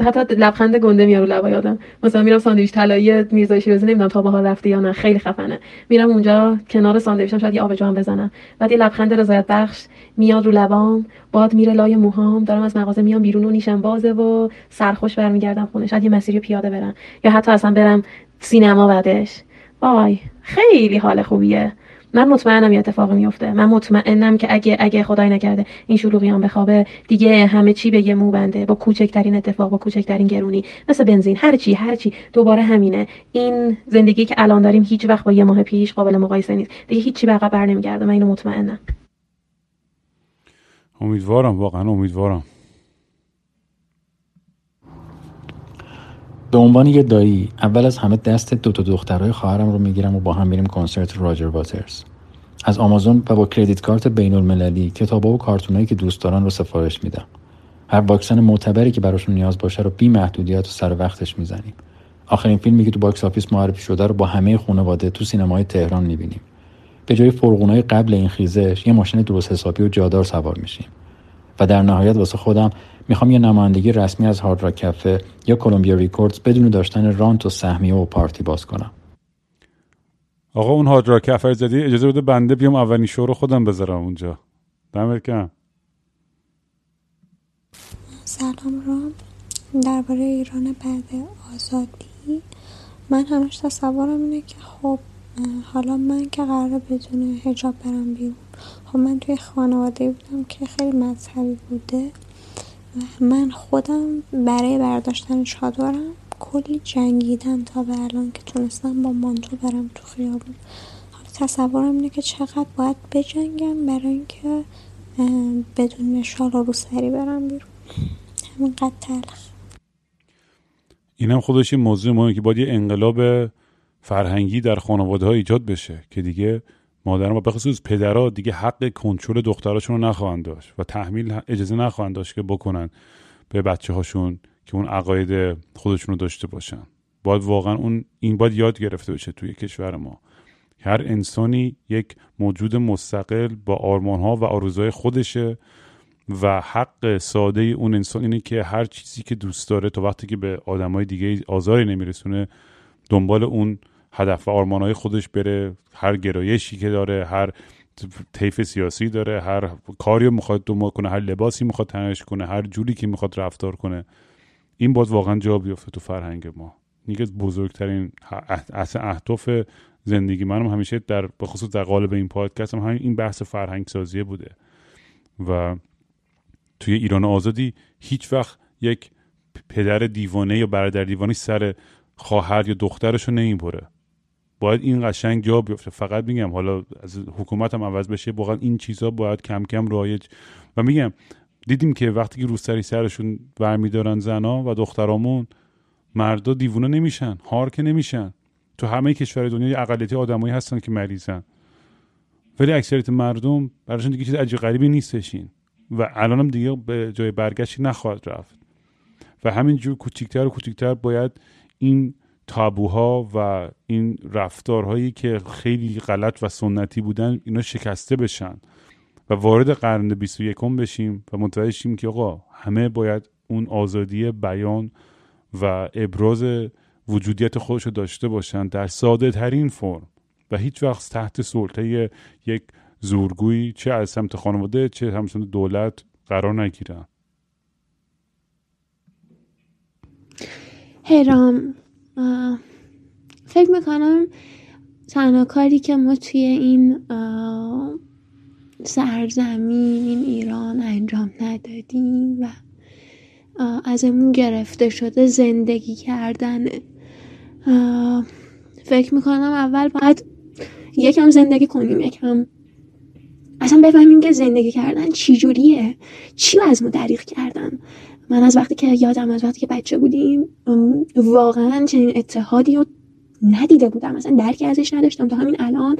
حتی لبخند گنده میارو لبا یادم مثلا میرم ساندویچ طلایی میرزای شیرازی نمی‌دونم تا بهار رفته یا نه. خیلی خفنه. میرم اونجا کنار ساندویچم شاید یه آبجو بزنم. بعد یه لبخند رضایت بخش میاد رو لبام باد میره لای موهام دارم از مغازه میام بیرون و نیشم بازه و سرخوش برمیگردم خونه. شاید یه مسیری پیاده برم. یا حتی اصلا برم سینما بعدش. وای خیلی حال خوبیه. من مطمئنم یه اتفاق میفته من مطمئنم که اگه اگه خدای نکرده این شلوغیان بخوابه دیگه همه چی به یه مو بنده با کوچکترین اتفاق با کوچکترین گرونی. مثل بنزین هر چی هر چی. دوباره همینه. این زندگی که الان داریم هیچ وقت با یه ماه پیش قابل مقایسه نیست. دیگه هیچی به عقب بر نمیگرده. من اینو مطمئنم. امیدوارم واقعا امیدوارم. به عنوان یه دایی اول از همه دست دو تا دخترای خواهرم رو می‌گیرم و با هم میریم کنسرت راجر واترز. از آمازون و با credit card بین المللی کتابا و کارتونایی که دوست دارن رو سفارش میدم. هر واکسن معتبری که براشون نیاز باشه رو بی محدودیت و سر وقتش می‌زنیم. آخرین فیلمی که تو box office معرفی شده رو با همه خانواده تو سینمای تهران می‌بینیم. به جای فرغونای قبل این خیزش یه ماشین درست حسابی و جادار سوار میشیم. و در نهایت واسه خودم می‌خوام یه نمایندگی رسمی از هارد راک کفه یا کلمبیا ریکوردز بدون داشتن رانت و سهمیه و پارتی باز کنم. آقا اون هارد راک کفر زدی؟ اجازه بده بنده بیام اولین شو رو خودم بذارم اونجا. دمت کم سلام رام. درباره ایران بعد آزادی. من همش تصورم اینه که خب حالا من که قراره بدون هجاب برم بیرون خب من توی خانواده بودم که خیلی مذهبی بوده و من خودم برای برداشتن چادرم کلی جنگیدم تا به الان که تونستم با مانتو برم تو خیابون. حالا تصورم اینه که چقدر باید بجنگم برای اینکه بدون شال و روسری برم بیرون. همینقدر تلخ. اینم خودش این موضوع مهمه که باید یه انقلاب فرهنگی در خانواده ها ایجاد بشه که دیگه مادران و به خصوص پدرها دیگه حق کنترل دختراشون رو نخواهند داشت و تحمیل اجازه نخواهند داشت که بکنن به بچه هاشون که اون عقاید خودشون رو داشته باشن. باید واقعا اون این باید یاد گرفته بشه توی کشور ما. هر انسانی یک موجود مستقل با آرمان ها و آرزوهای خودشه و حق ساده اون انسان اینه که هر چیزی که دوست داره تا وقتی که به آدمای دیگه آزاری نمیرسونه دنبال اون هدف و آرمانهای خودش بره هر گرایشی که داره هر طیف سیاسی داره هر کاری می‌خواد دنبال کنه هر لباسی می‌خواد تنش کنه هر جوری که می‌خواد رفتار کنه. این باید واقعا جا بیفته تو فرهنگ ما. یکی از بزرگترین اهداف زندگی منم همیشه در بخصوص در قالب این پادکست هم همین این بحث فرهنگ سازیه بوده. و توی ایران آزادی هیچ وقت یک پدر دیوانه یا برادر دیوانی سر خواهر یا دخترش رو نمی‌بره. باید این قشنگ جا بیفته. فقط میگم حالا از حکومت هم عوض بشه واقعا این چیزها باید کم کم رایج. و میگم دیدیم که وقتی که روسری سرشون برمیدارن زنا و دخترامون مردا دیوونه نمیشن هار که نمیشن. تو همه کشور دنیا اقلیتی آدمایی هستن که مریضن. ولی اکثریت مردم براشون دیگه چیز عجیب غریبی نیستشین و الانم دیگه به جای برگشتی نخواهد رفت. و همینجور کوچیکتر و کوچیکتر باید این تابوها و این رفتارهایی که خیلی غلط و سنتی بودن اینا شکسته بشن و وارد قرن 21 بشیم و متوجه شیم که آقا همه باید اون آزادی بیان و ابراز وجودیت خودش رو داشته باشن در ساده ترین فرم. و هیچ وقت تحت سلطه یک زورگویی چه از سمت خانواده چه هم سمت دولت قرار نگیرن. هرام فکر می‌کنم تنها کاری که ما توی این سرزمین ایران انجام ندادیم و ازمون گرفته شده زندگی کردنه. فکر می‌کنم اول باید یکم زندگی کنیم یکم اصلا بفهمیم که زندگی کردن چی جوریه چی از ما دریغ کردن. من از وقتی که یادم از وقتی که بچه بودیم واقعا چنین اتحادی رو ندیده بودم. مثلا درکی ازش نداشتم. تا همین الان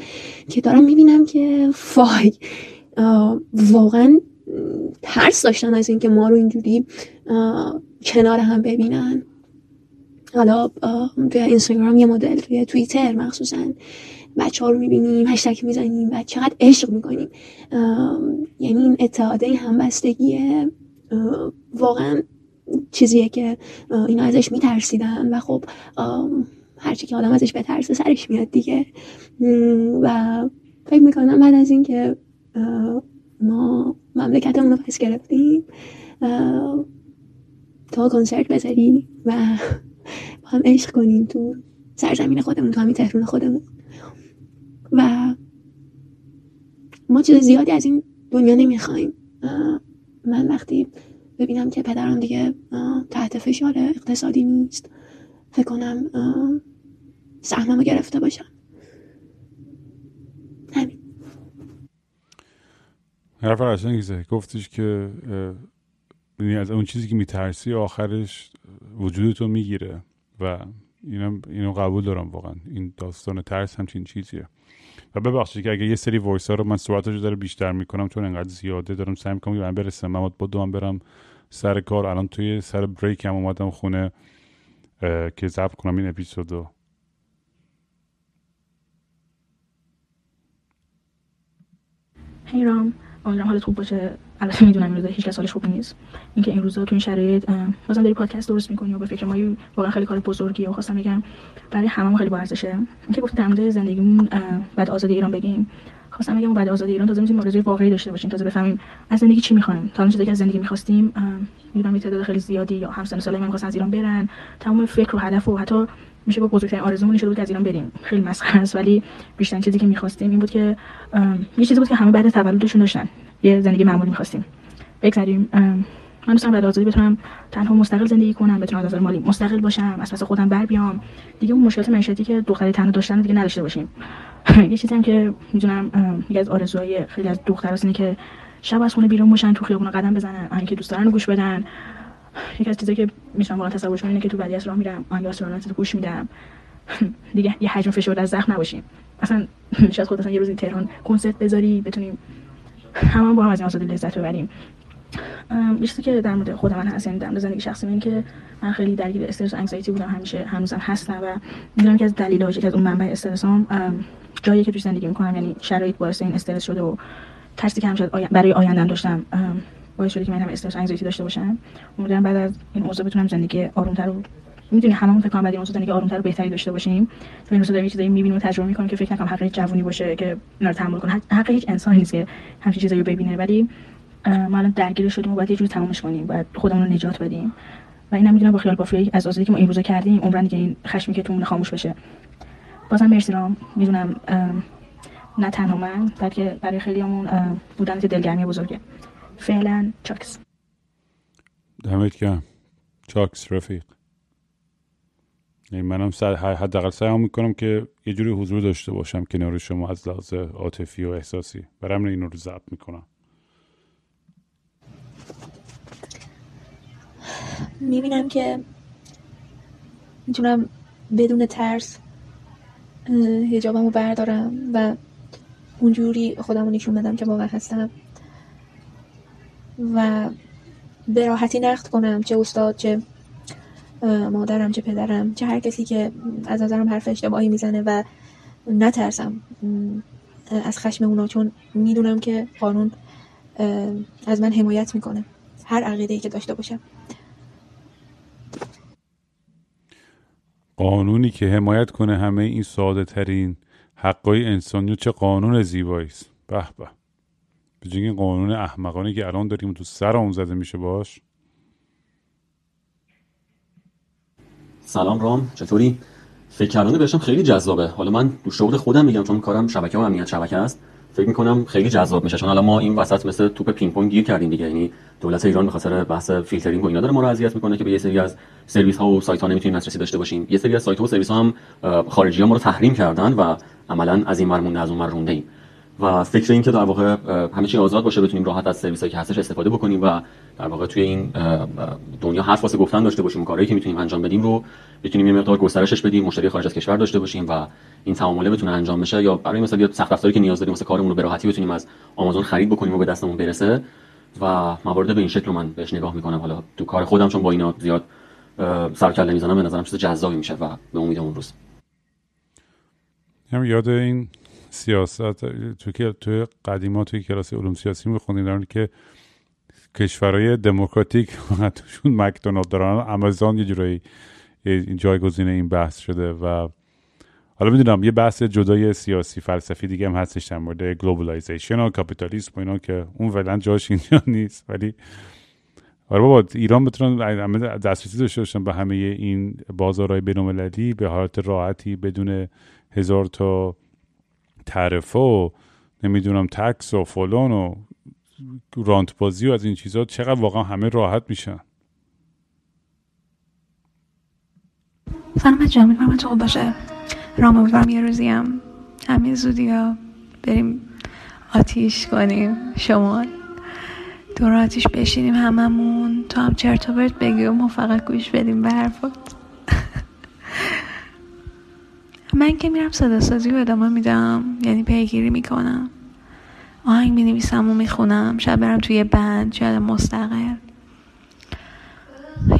که دارم می‌بینم که فای واقعا ترس داشتن از اینکه ما رو اینجوری کنار هم ببینن. حالا توی اینستاگرام یه مدل توی توییتر مخصوصا بچه ها رو می‌بینیم هشتک می‌زنیم و چقدر عشق می‌کنیم. یعنی این اتحاده همبستگی واقعا چیزیه که اینا ازش میترسیدن و خب هرچی که آدم ازش بترسه سرش میاد دیگه. و فکر می‌کنم بعد از اینکه ما مملکتمون رو پس گرفتیم تا کنسرت بذاری و با هم عشق کنیم تو سرزمین خودمون تو همین تهرون خودمون. و ما چیز زیادی از این دنیا نمی‌خوایم. من وقتی ببینم که پدرم دیگه تحت فشار اقتصادی نیست فکر کنم سهممو گرفته باشم. همین. حرف قشنگی گفتش که یعنی از اون چیزی که میترسی آخرش وجودتو می‌گیره و اینم اینو قبول دارم واقعا. این داستان ترس همچین چیزیه. و ببخشید که اگه یه سری وایس ها رو من صورتش رو داره بیشتر می‌کنم چون انقدر زیاده دارم سعی می‌کنم که من برسم من با دوام برم سر کار. الان توی سر بریک هم اومدم خونه که ضبط کنم این اپیزودو. هی رام امیدوارم حالت خوب باشه. البته می‌دونم این روزا هیچ کس حالش خوب نیست. اینکه این روزا تو این شرایط بازم داری پادکست درست می‌کنی و به فکر ما واقعا خیلی کار بزرگیه و خواستم بگم برای هممون خیلی با ارزشه اینکه گفتی در مورد زندگیمون بعد آزادی ایران بگیم. خواستم بگم بعد آزادی ایران تازه می‌تونیم آرزوی واقعی داشته باشیم تازه بفهمیم از زندگی چی می‌خوایم. تا چیزی که از زندگی می‌خواستیم می‌دونم تعداد خیلی زیادی یا همسن سالای من از ایران برن. تمام فکر و هدف و حتی میشه با بزرگترین آرزومون شده بود که از ایران بریم. خیلی مسخره است ولی بیشتر چیزی که می‌خواستیم این بود که یه چیزی بود که همه بعد تولدشون داشتن. یه زندگی معمولی می‌خواستیم. بگذاریم من دوستم بعد آزادی بتونم تنها مستقل زندگی کنم بتونم از نظر مالی مستقل باشم از پس خودم بر بیام. دیگه اون مشکلات معیشتی که دختری تنها داشتن دیگه نداشته باشیم. <laughs> یه چیزی هم که می‌دونم یکی از آرزوهای خیلی از دخترها اینه که شب از خونه بیرون باشن تو خیابون قدم بزنن آهنگ که دوست دارن گوش بدن. یکی از چیزایی که میشم واقعا تصور کنم اینه که تو از راه میرم آهنگ آسرونات گوش میدم. <laughs> دیگه یه حجم فشرده از زخم نباشیم. اصلا <laughs> شاید خود اصلا یه روزی تهران کنسرت بذاری بتونیم همه با هم از این آزادی لذت ببریم. چیزی که در مورد خود من هست یعنی در مورد زندگی شخصی من که من خیلی درگیر استرس و انگزایتی بودم همیشه هنوزم هستم و می‌دونم که از دلایل که از اون منبع استرسام جایی که توش زندگی می‌کنم یعنی شرایط باعث این استرس شده و ترسی که همیشه برای آیندن داشتم باعث شده که من هم استرس انگزایتی داشته باشم. امیدوارم بعد از این اوضاع بتونم زندگی آرومتر و می‌دونی هممون فکر کنم بعد این زندگی آرومتر و بهتری داشته باشیم تو این داریم چیزایی می‌بینیم و تجربه می‌کنیم که فکر نکنم حق جوونی باشه که اینا رو تحمل کنه. حق هیچ انسانی نیست که همچین چیزایی رو ببینه ولی ما الان درگیر شدیم و باید یه جوری تمومش کنیم باید خودمون رو نجات بدیم. و اینم می‌دونم با خیال بافی از آزادی که ما این روزا کردیم عمرن دیگه این خشمی که تو خاموش بشه. بازم مرسی رام. می‌دونم نه تنها من بلکه برای خیلیامون بودن دلگرمی بزرگه. فعلا چاکس. دمت گرم. چاکس رفیق. یعنی منم حداقل سعی می‌کنم که یه جوری حضور داشته باشم کنار شما از لحاظ عاطفی و احساسی. برام اینو رو ضبط می‌کنم. می‌بینم که می‌تونم بدون ترس هجابمو بردارم و اونجوری خودم رو نشون بدم که واقعا هستم. و به راحتی نقد کنم چه استاد چه مادرم چه پدرم چه هر کسی که از نظرم حرف اشتباهی می‌زنه و نترسم. از خشم اونا چون می‌دونم که قانون از من حمایت می‌کنه. هر عقیده ای که داشته باشم. قانونی که حمایت کنه همه این ساده ترین حقای انسانی چه قانون زیبایی است. به به. به قانون احمقانه‌ای که الان داریم تو سر اون زده میشه باهاش. سلام رام چطوری؟ فکر کردن بهشم خیلی جذابه. حالا من تو شغل خودم میگم چون کارم شبکه و امنیت شبکه است. فکر می‌کنم خیلی جذاب میشه چون الان ما این وسط مثل توپ پینگ پونگ گیر کردیم دیگه. یعنی دولت ایران به خاطر بحث فیلترینگ و اینا داره ما رو اذیت می‌کنه که به یه سری از سرویس ها و سایت ها نمی‌تونیم دسترسی داشته باشیم. یه سری از سایت ها و سرویس ها هم خارجی ها ما رو تحریم کردن و عملا از این ور از اون ایم. و فکر این که در واقع همه چی آزاد باشه بتونیم راحت از سرویس که هستش استفاده بکنیم و در واقع توی این دنیا حرف واسه گفتن داشته باشیم کارهایی که می‌تونیم انجام بدیم رو بتونیم یه مقدار گسترشش بدیم مشتری خارج از کشور داشته باشیم و این تعامله بتونه انجام بشه یا برای مثلا یه سخت افزاری که نیاز داریم واسه کارمون رو به راحتی بتونیم از آمازون خرید بکنیم و به دستمون برسه و موارد به این شکل رو من بهش نگاه می‌کنم. حالا تو کار خودم چون با اینا زیاد سر کله می‌زنم به نظرم چیز جذابی میشه و به امید اون روز. یاد این سیاست تو تو قدیما توی کلاس علوم سیاسی میخوندیم در که کشورهای دموکراتیک <laughs> توشون مکدونالد دارن. آمازون یه جورایی جایگزین این بحث شده و حالا می‌دونم یه بحث جدای سیاسی فلسفی دیگه هم هستش در مورد globalization و کاپیتالیسم و اینا که اون فعلا جاش اینجا <laughs> نیست. ولی آره بابا ایران بتونن دسترسی داشته باشن به همه این بازارهای بینالمللی به حالت راحتی بدون هزار تا تعرفه و نمی‌دونم تکس و فلان و رانت بازی و از این چیزها چقدر واقعا همه راحت میشن. جان می‌کنم تو خوب باشه. رام امیدوارم یه روزی هم همین زودی ها بریم آتیش کنیم شما دور آتیش بشینیم هممون تو هم چرت و پرت بگی و فقط گوش بدیم به حرفات. من که میرم صدا سازی و ادامه میدم یعنی پیگیری می‌کنم. آهنگ می نویسم و می‌خونم شاید برم توی بند شاید مستقل.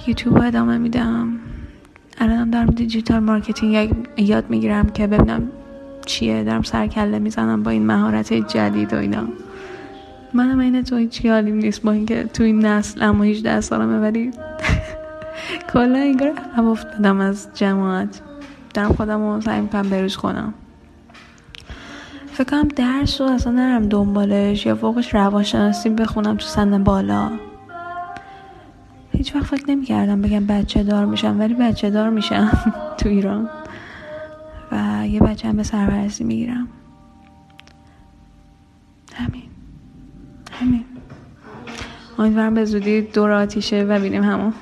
یوتیوب ادامه میدم. الانم دارم digital marketing یاد می‌گیرم که ببینم چیه. دارم سرکله می‌زنم با این مهارت جدید و اینا. منم این تو هیچ حالیم نیست با اینکه تو این نسل اما 18 سالمه ولی <laughs> کلا انگار هم افتادم از جماعت. دارم خودم رو سعی می‌کنم بروز کنم. فکر کنم درس رو اصلا نرم دنبالش یا فوقش روانشناسی بخونم تو سن بالا. هیچ وقت فکر نمی‌کردم بگم بچه دار میشم ولی بچه دار میشم <laughs> تو ایران. و یه بچه هم به سرپرستی می‌گیرم. همین. همین. امیدوارم به زودی دور آتیشه و بینیم همون.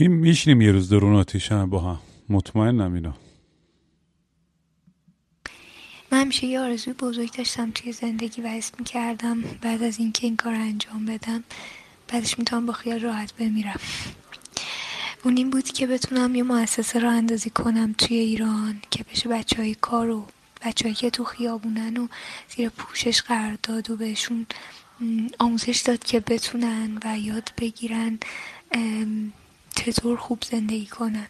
میشنیم یه روز درون آتیش هم با هم. مطمئنم اینا. من همیشه یه آرزوی بزرگ داشتم توی زندگی و حس می‌کردم بعد از اینکه این کار انجام بدم بعدش می‌تونم با خیال راحت بمیرم. اون این بود که بتونم یه مؤسسه را اندازی کنم توی ایران که بشه بچه های کار و بچه که تو خیابونن و زیر پوشش قرار داد و بهشون آموزش داد که بتونن و یاد بگیرن چطور خوب زندگی کنن.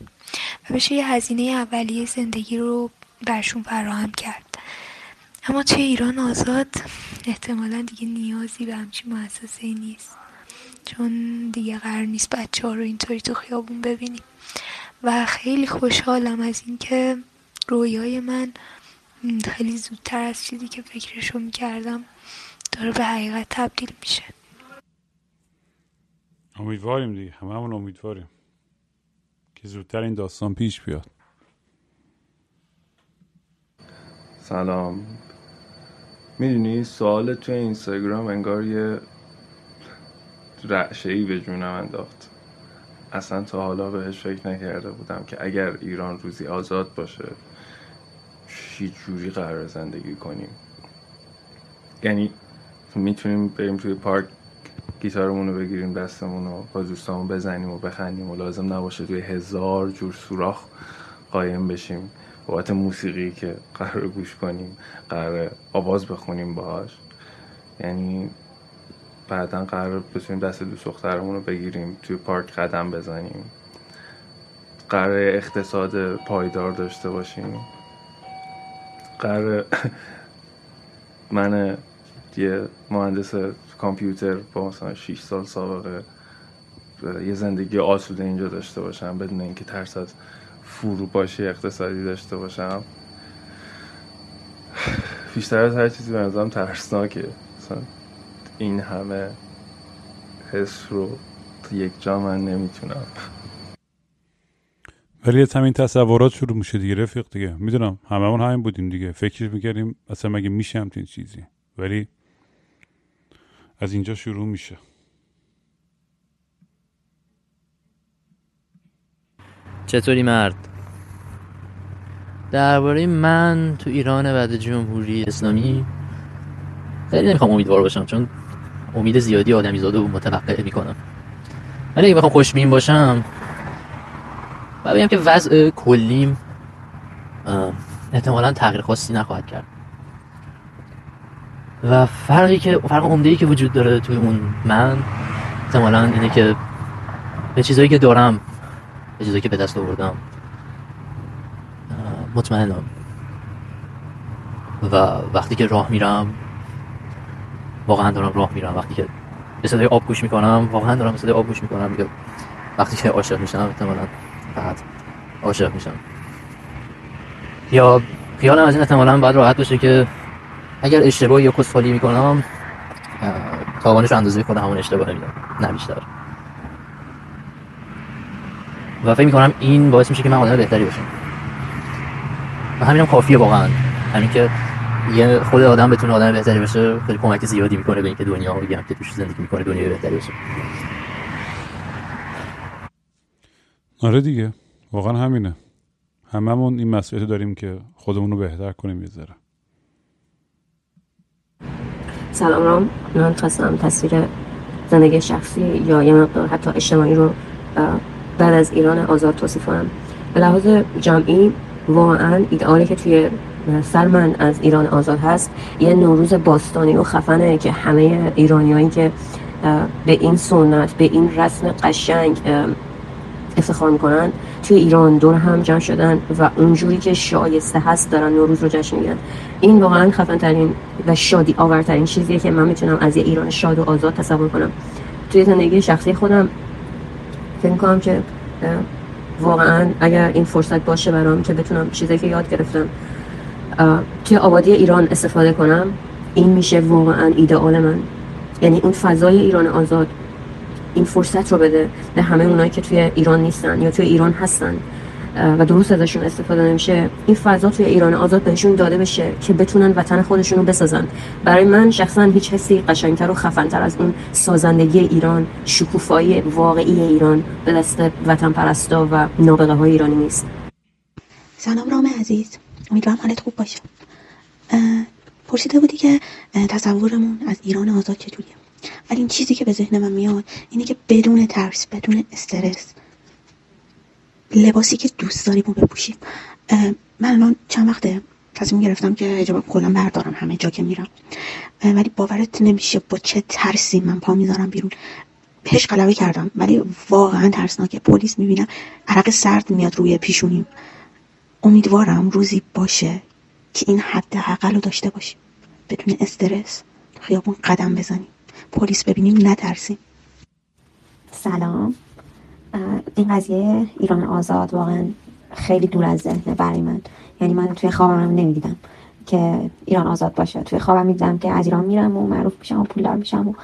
و بشه یه هزینه اولیه زندگی رو برشون فراهم کرد. اما توی ایران آزاد احتمالا دیگه نیازی به همچین مؤسسه نیست. چون دیگه قرار نیست بچه ها رو اینطوری تو خیابون ببینیم و خیلی خوشحالم از اینکه رویای من خیلی زودتر از چیزی که فکرشو می‌کردم داره به حقیقت تبدیل میشه. امیدواریم دیگه. همه همون امیدواریم که زودتر این داستان پیش بیاد. سلام. می‌دونی سوال توی اینستاگرام انگار یه رعشه ای به جونم انداخت. اصلا تا حالا بهش فکر نکرده بودم که اگر ایران روزی آزاد باشه چی جوری قرار زندگی کنیم؟ یعنی می‌تونیم بریم توی پارک گیتارمون رو بگیریم دستمون رو با دوستامون بزنیم و بخندیم و لازم نباشه توی هزار جور سوراخ قایم بشیم. بابت موسیقی که قرار گوش کنیم قرار آواز بخونیم باهاش. یعنی بعدا قرار بتونیم دست دوست دخترمون رو بگیریم توی پارک قدم بزنیم. قرار اقتصاد پایدار داشته باشیم. قرار <laughs> من یه مهندس کامپیوتر با مثلا 6 سال سابقه یه زندگی آسوده اینجا داشته باشم بدون اینکه ترس از فروپاشی اقتصادی داشته باشم. بیشتر از هر چیزی به نظرم ترسناکه. مثلا این همه حس رو یک جا من نمی‌تونم. ولی از همین تصورات شروع میشه دیگه رفیق دیگه. می‌دونم هممون همین بودیم دیگه. فکر می‌کردیم اصلا مگه میشه همچین چیزی؟ ولی از اینجا شروع میشه. چطوری مرد؟ درباره من تو ایران بعد جمهوری اسلامی خیلی نمی‌خوام امیدوار باشم چون امید زیادی آدمی زاده و متوقع می‌کنم. ولی اگه بخوام خوشبین باشم و بگم که وضع کلیم احتمالا تغییر خاصی نخواهد کرد. و فرقی که فرق عمده که وجود داره توی اون من احتمالا اینه که به چیزایی که دارم به چیزایی که به دست آوردم مطمئنم. و وقتی که راه میرم واقعا دارم راه میرم. وقتی که به صدای آب گوش می‌کنم واقعا دارم به صدای آب گوش می‌کنم میگه وقتی که عاشق میشم احتمالا فقط عاشق میشم. یا خیالم از این احتمالا باید راحت باشه که اگر اشتباه یا کسفالی می‌کنم تاوانش اندازه خود همون اشتباه میدم نه بیشتر. و فکر می‌کنم این باعث میشه که من آدم بهتری باشم. و همینم کافیه واقعا. همین که یه خود آدم بتونه آدم بهتری بشه خیلی کمک زیادی می‌کنه به اینکه دنیا رو که توش زندگی می‌کنه دنیا بهتری بشه آره دیگه. واقعا همینه. هممون این مسئولیت داریم که خودمون رو بهتر کنیم یه ذره. سلام رام. من خواستم تصویر زندگی شخصی یا یه مقدار حتی اجتماعی رو بعد از ایران آزاد توصیف کنم به لحاظ جمعی واقعا ایدئالی که توی سر من از ایران آزاد هست یه نوروز باستانی و خفنه که همه ایرانیایی که به این سنت به این رسم قشنگ افتخار می‌کنن. توی ایران دور هم جمع شدن و اونجوری که شایسته هست دارن نوروز رو جشن می‌گیرن. این واقعا خفن ترین و شادی آورترین چیزیه که من می‌تونم از یه ایران شاد و آزاد تصور کنم. توی زندگی شخصی خودم فکر می‌کنم که واقعا اگر این فرصت باشه برام که بتونم چیزی که یاد گرفتم توی آبادی ایران استفاده کنم این میشه واقعا ایدئال من. یعنی اون فضای ایران آزاد این فرصت رو بده به همه اونایی که توی ایران نیستن یا توی ایران هستن. و درست ازشون استفاده نمیشه. این فضا توی ایران آزاد بهشون داده بشه که بتونن وطن خودشون رو بسازن. برای من شخصا هیچ حسی قشنگتر و خفنتر از اون سازندگی ایران شکوفایی واقعی ایران به دست وطن پرستا و نابغه های ایرانی نیست. سلام رام عزیز. امیدوارم حالت خوب باشه. پرسیده بودی که تصورمون از ایران آزاد چطوریه ولی این چیزی که به ذهن من میاد اینه که بدون ترس بدون استرس. لباسی که دوست داریم رو بپوشیم. من الان چند وقته تصمیم گرفتم که حجاب کلا بردارم همه جا که میرم. ولی باورت نمیشه با چه ترسی من پا می‌ذارم بیرون. بهش غلبه کردم ولی واقعا ترسناکه. پلیس می‌بینم عرق سرد میاد روی پیشونیم. امیدوارم روزی باشه که این حد حقل رو داشته باشیم. بدون استرس خیابون قدم بزنیم. پلیس ببینیم نترسیم. سلام. این قضیه ایران آزاد واقعا خیلی دور از ذهنه برای من. یعنی من توی خوابم نمی‌دیدم که ایران آزاد باشه. توی خوابم می‌دیدم که از ایران میرم و معروف میشم و پولدار میشم و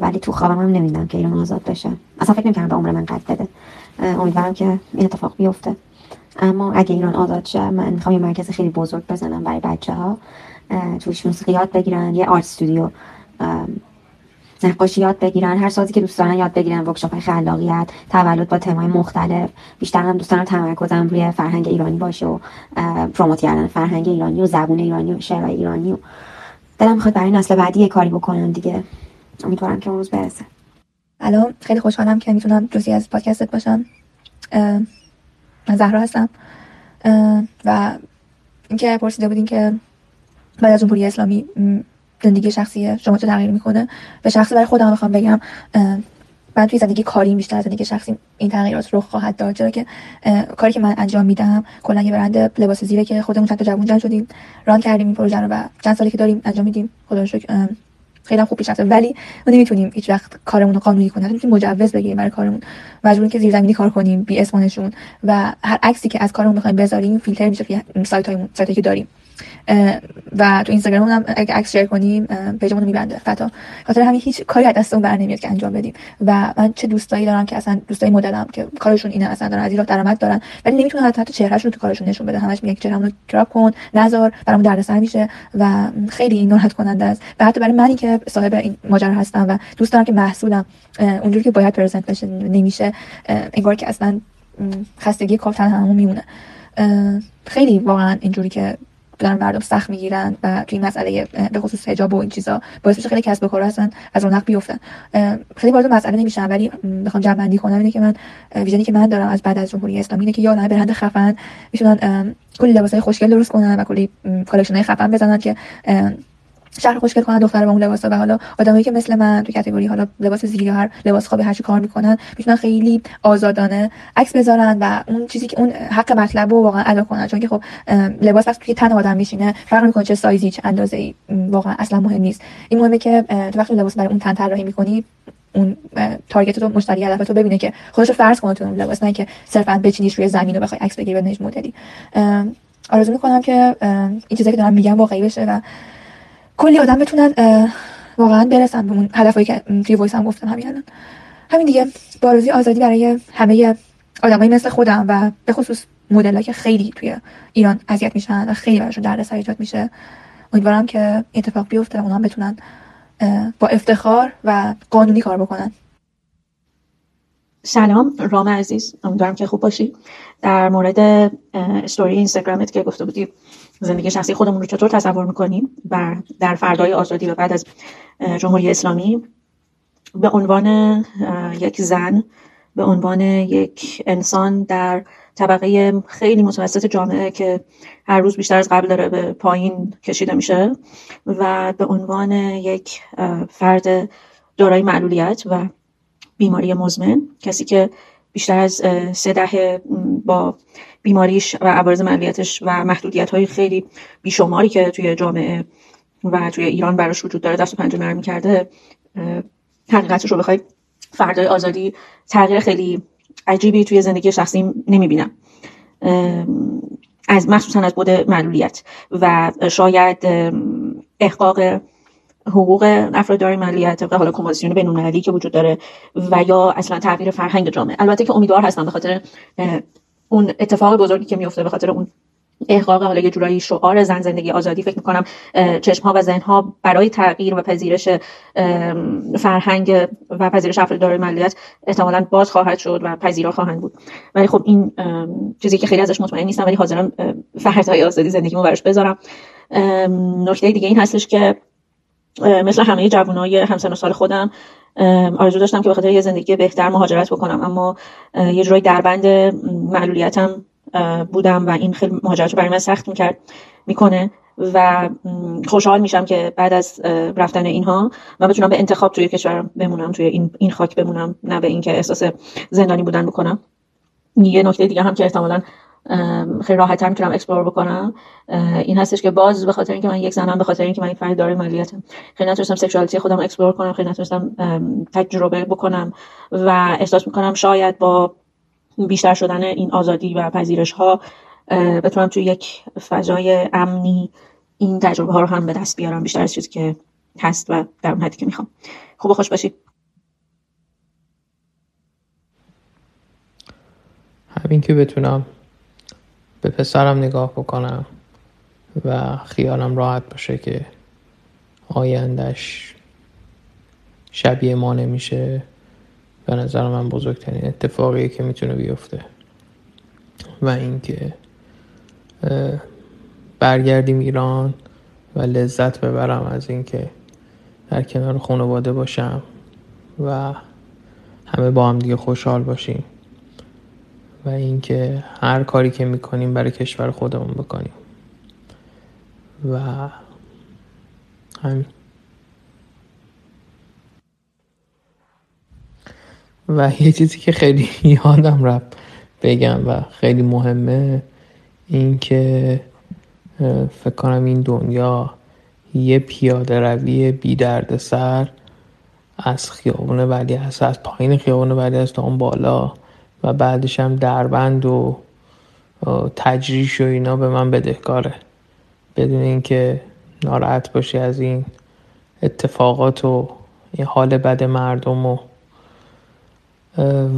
ولی تو خوابم هم نمی‌دیدم که ایران آزاد بشه. اصلا فکر نمی‌کردم به عمر من قد بده. امیدوارم که این اتفاق بیفته. اما اگه ایران آزاد شه من می‌خوام یه مرکز خیلی بزرگ بزنم برای بچه ها توش موسیقی یاد بگیرن. یه آرت استودیو. نقاشی یاد بگیرن هر سازی که دوست دارن یاد بگیرن ورکشاپ های خلاقیت تولد با تمای مختلف. بیشتر هم دوست دارم تمرکزم روی فرهنگ ایرانی باشه و پروموت کردن فرهنگ ایرانی و زبون ایرانی و شعر ایرانی و. دلم می‌خواد برای نسل بعدی یه کاری بکنم دیگه. امیدوارم که اون روز برسه. الان خیلی خوشحالم که می‌تونم جزئی از پادکستت باشم. من زهرا هستم. و اینکه پرسیده بودین که بعد از جمهوری اسلامی زندگی شخصی شما چه تغییر می‌کنه؟ به شخصی برای خودم می‌خوام بگم من توی زندگی کاری بیشتر زندگی شخصی این تغییرات رخ خواهد داد. چرا که کاری که من انجام میدم کلا یه برند لباس زیره که خودمون چند تا جوون جمع شدیم ران کردیم این پروژه رو و چند سالی که داریم انجام میدیم. خدا رو خیلی خوب پیش ولی ما نمی‌تونیم هیچ وقت کارمون رو قانونی کنیم. نمی‌تونیم مجوز بگیریم برای کارمون. مجبوریم که زیرزمینی کار کنیم بی اسمانشون. و هر عکسی که از کارمون می‌خوایم بذاریم فیلتر میشه توی سایت هایمون سایتی که داریم. و تو اینستاگرام هم اگه عکس شیر کنیم پیجمون رو میبنده. فتا. خاطر همین هیچ کاری از دستمون بر نمیاد که انجام بدیم. و من چه دوستایی دارم که اصلا دوستای مدلم که کارشون اینه اصلا دارن از این درآمد دارن ولی نمی‌تونن حتی, حتی چهرهشون تو کارشون نشون بدن. همش میگن که چهرهمون رو کراپ کن نزار برامون دردسر میشه و خیلی ناراحت کننده است. و حتی برای منی که صاحب این ماجرا هستم و دوست دارم که محصولم اونجوری که باید پرزنت بشه نمیشه انگار که اصلا خستگی کافتن همون میمونه. خیلی واقعا اینجوری که دارن مردم سخت می‌گیرن و توی مسئله به خصوص حجاب و این چیزا باعث میشه خیلی کسب و کار هستن از رونق بیفتن. خیلی وارد مسئله نمیشم ولی بخوام جمع بندی کنم اینه که من ویژنی که من دارم از بعد از جمهوری اسلامی اینه که یا برند خفن میشونن کلی لباسای خوشگل درست کنن و کلی collection ای خفن بزنن که شهر خوشگل کنن دختر با اون لباسا و حالا آدمایی که مثل من تو category حالا لباس زیری هر لباس خوابی هر چی کار می‌کنن می‌تونن خیلی آزادانه عکس بذارن و اون چیزی که اون حق مطلب رو واقعا ادا کنن. چون که خب لباس وقتی توی تن آدم میشینه فرق می‌کنه چه سایزی چه اندازه ای واقعا اصلا مهم نیست. این مهمه که تو وقتی لباس برای اون تن طراحی می‌کنی اون target تو مشتری هدف تو ببینه که خودش فرض کنه تو اون لباس. نه که صرفا بچینیش روی زمین و بخوای عکس بگیری بنش مدلی. آرزو می‌کنم که این چیزایی که دارم میگم واقعی بشه و کلی آدم بتونن واقعا برسن به اون هدفایی که توی وایس هم گفتم همین الان. همین دیگه با آزادی برای همه آدمایی مثل خودم و به خصوص مدل که خیلی توی ایران اذیت میشن و خیلی براشون دردسر ایجاد میشه امیدوارم که اتفاق بیفته اونا بتونن با افتخار و قانونی کار بکنن. سلام رام عزیز. امیدوارم که خوب باشی. در مورد استوری اینستاگرامت که گفته بودی زندگی شخصی خودمون رو چطور تصور می‌کنیم بر در فردای آزادی و بعد از جمهوری اسلامی به عنوان یک زن به عنوان یک انسان در طبقه خیلی متوسط جامعه که هر روز بیشتر از قبل داره به پایین کشیده میشه و به عنوان یک فرد دارای معلولیت و بیماری مزمن کسی که بیشتر از سه دهه با بیماریش و عوارض معلولیتش و محدودیت های خیلی بیشماری که توی جامعه و توی ایران براش وجود داره دست و پنجه نرم کرده حقیقتش رو بخوای فردای آزادی تغییر خیلی عجیبی توی زندگی شخصی نمی‌بینم. از مخصوصا از بود معلولیت و شاید احقاق حقوق افراد دارای معلولیت طبق حالا کنوانسیون بین‌المللی که وجود داره و یا اصلا تغییر فرهنگ جامعه. البته که امیدوار هستم به خاطر اون اتفاق بزرگی که میفته به خاطر اون احقاق حالا یه جورایی شعار زن زندگی آزادی فکر می‌کنم چشم ها و ذهن ها برای تغییر و پذیرش فرهنگ و پذیرش افراد دارای ملیت احتمالا باز خواهد شد و پذیرا خواهند بود. ولی خب این چیزی که خیلی ازش مطمئن نیستم ولی حاضرم فردهای آزادی زندگیمو براش بذارم. نکته دیگه این هستش که مثل همه جوانای همسن و سال خودم آرزو داشتم که به خاطر یه زندگی بهتر مهاجرت بکنم اما یه جورایی دربند معلولیتم بودم و این خیلی مهاجرت رو برای من سخت می‌کرد می‌کنه و خوشحال میشم که بعد از رفتن اینها من بتونم به انتخاب توی کشورم بمونم توی این, این خاک بمونم نه به اینکه احساس زندانی بودن بکنم. یه نکته دیگه هم که احتمالا خیلی راحت تر می‌تونم explore بکنم. این هستش که باز به خاطر اینکه من یک زنم به خاطر اینکه من این فرد داره مالیاتم. خیلی نتونستم sexuality خودم explore کنم خیلی نتونستم تجربه بکنم و احساس می‌کنم شاید با بیشتر شدن این آزادی و پذیرش ها بتونم توی یک فضای امنی این تجربه ها رو هم به دست بیارم بیشتر از چیزی که هست و در اون حدی که می‌خوام. خوب خوش باشید. همین که بتونم. به پسرم نگاه بکنم و خیالم راحت باشه که آیندهش شبیه ما نمیشه. به نظر من بزرگترین اتفاقیه که می‌تونه بیفته و اینکه برگردیم ایران و لذت ببرم از اینکه در کنار خانواده باشم و همه با هم دیگه خوشحال باشیم. و اینکه هر کاری که می‌کنیم برای کشور خودمون بکنیم. و همین. و یه چیزی که خیلی <laughs> یادم رفت بگم و خیلی مهمه اینکه فکر کنم این دنیا یه پیاده روی بی درد سر از خیابون ولی هست از پایین خیابون ولی از تا اون بالا و بعدش هم دربند و تجریش و اینا به من بدهکاره بدون اینکه ناراحت باشی از این اتفاقات و این حال بد مردم و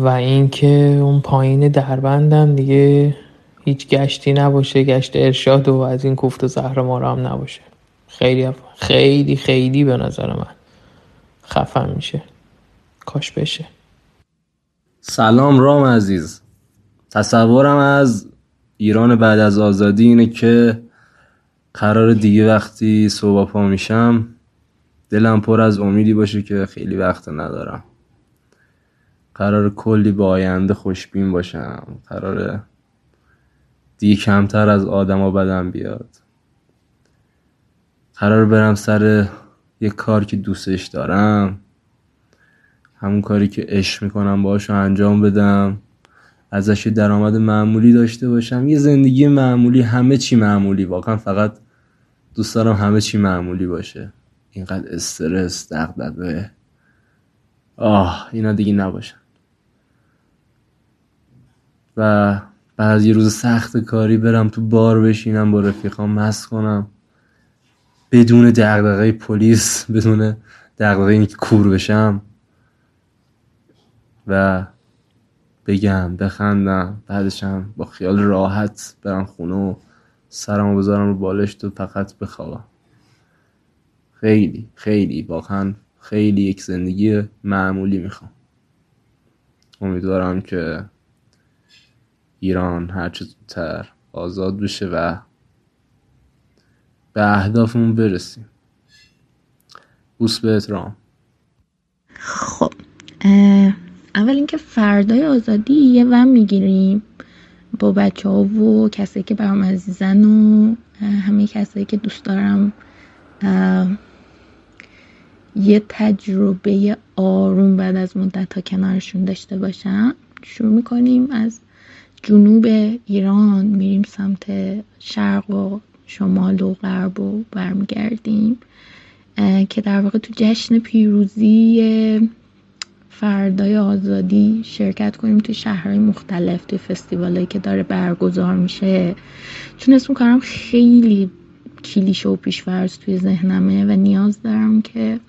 و اینکه اون پایین دربندم دیگه هیچ گشتی نباشه گشت ارشاد و از این کوفت و زهر ما هم نباشه. خیلی خیلی خیلی به نظر من خفن میشه. کاش بشه. سلام رام عزیز. تصورم از ایران بعد از آزادی اینه که قرار دیگه وقتی صبح پا میشم دلم پر از امیدی باشه که خیلی وقت ندارم. قرار کلی با آینده خوشبین باشم. قرار دیگه کمتر از آدما بدم بیاد. قرار برم سر یه کار که دوستش دارم. همون کاری که عشق می‌کنم باهاش انجام بدم. ازش یه درآمد معمولی داشته باشم. یه زندگی معمولی همه چی معمولی. واقعا فقط دوست دارم همه چی معمولی باشه. اینقدر استرس دغدغه. آه اینا دیگه نباشن. و بعد یه روز سخت کاری برم تو بار بشینم با رفیقام مست کنم. بدون دغدغه پلیس بدون دغدغه اینکه کور بشم. و بگم بخندم بعدشم با خیال راحت برم خونه و سرمو بذارم رو بالشت و فقط بخوابم. خیلی خیلی واقعا خیلی یک زندگی معمولی می‌خوام. امیدوارم که ایران هرچه زودتر آزاد بشه و به اهدافمون برسیم. بوس به رام خب اول اینکه فردای آزادی یه ون می‌گیریم با بچه ها و کسایی که برام عزیزن و همه کسایی که دوست دارم یه تجربه آروم بعد از مدت ها کنارشون داشته باشم. شروع می‌کنیم از جنوب ایران میریم سمت شرق و شمال و غرب و برمیگردیم که در واقع تو جشن پیروزی فردای آزادی شرکت کنیم توی شهرهای مختلف توی فستیوالایی که داره برگزار میشه. چون اسم کارم خیلی کلیشه و پیشورز توی ذهنمه و نیاز دارم که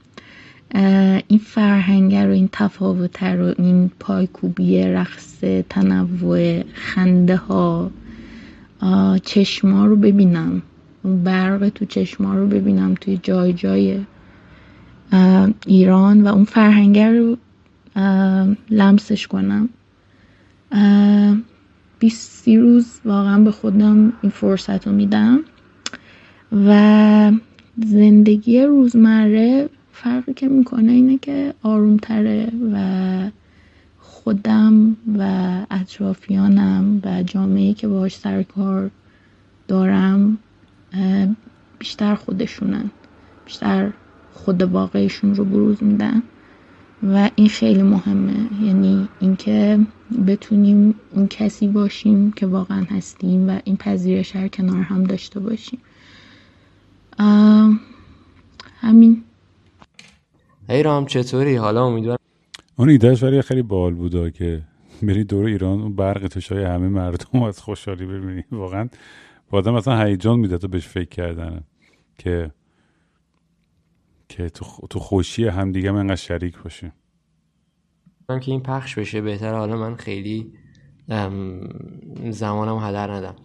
این فرهنگ رو این تفاوت رو این پایکوبی رقص تنوع خنده ها چشما رو ببینم. اون برق تو چشما رو ببینم توی جای جای ایران و اون فرهنگ رو لمسش کنم. بیست سی روز واقعا به خودم این فرصت رو میدم. و زندگی روزمره فرقی که می‌کنه اینه که آرومتره و خودم و اطرافیانم و جامعه که باهاش سر کار دارم بیشتر خودشونن. بیشتر خود واقعشون رو بروز میدن. و این خیلی مهمه. یعنی اینکه بتونیم اون کسی باشیم که واقعا هستیم و این پذیرش هر کنار هم داشته باشیم. همین. هی رام چطوری؟ حالا امیدوارم. اون ایدهش ولی خیلی بال بودا که بری دور ایران اون برق تشای همه مردم از خوشحالی ببینی. واقعا با آدم اصلا هیجان میده تو بهش فکر کردن که که تو, تو خوشی همدیگه من انقدر شریک باشیم که این پخش بشه بهتر حالا من خیلی زمانم هدر ندم.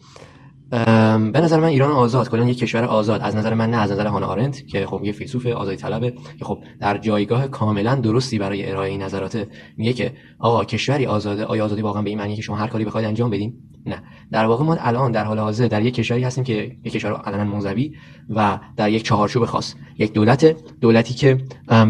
به نظر من ایران آزاد. کلا یک کشور آزاد. از نظر من نه از نظر هانا آرنت که خب یه فیلسوف آزادی طلبه که خب در جایگاه کاملا درستی برای ارائه این نظرات میگه که آقا کشوری آزاده آیا آزادی واقعا به این معنیه که شما هر کاری بخواید انجام بدین؟ نه. در واقع ما الان در حال حاضر در یک کشوری هستیم که یک کشور علنا منزوی و در یک چهارچوب خاص. یک دولت دولتی که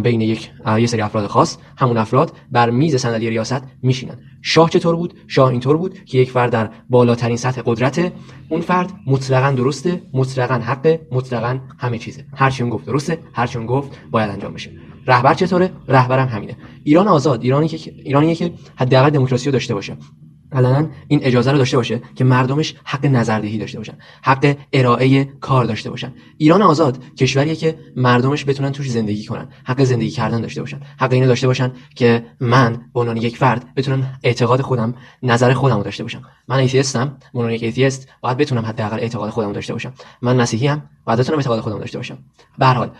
بین یک یه سری افراد خاص همون افراد بر میز صندلی ریاست میشینن. شاه چطور بود؟ شاه اینطور بود که یک فرد در بالاترین سطح قدرت اون فرد مطلقا درسته مطلقا حق مطلقا همه چیزه. هر چی گفت درسته هر چی گفت باید انجام بشه. رهبر چطوره؟ رهبرم همینه. ایران آزاد. ایرانی که ایرانیه که حداقل دموکراسی رو داشته باشه. علنا این اجازه رو داشته باشه که مردمش حق نظردهی داشته باشن حق ارائه کار داشته باشن. ایران آزاد کشوریه که مردمش بتونن توش زندگی کنن حق زندگی کردن داشته باشن حق اینو داشته باشن که من به عنوان یک فرد بتونم اعتقاد خودم نظر خودم رو داشته باشم. من atheist م به عنوان یک atheist باید بتونم حداقل اعتقاد خودم داشته باشم. من مسیحی ام باید بتونم اعتقاد خودم داشته باشم. به هر حال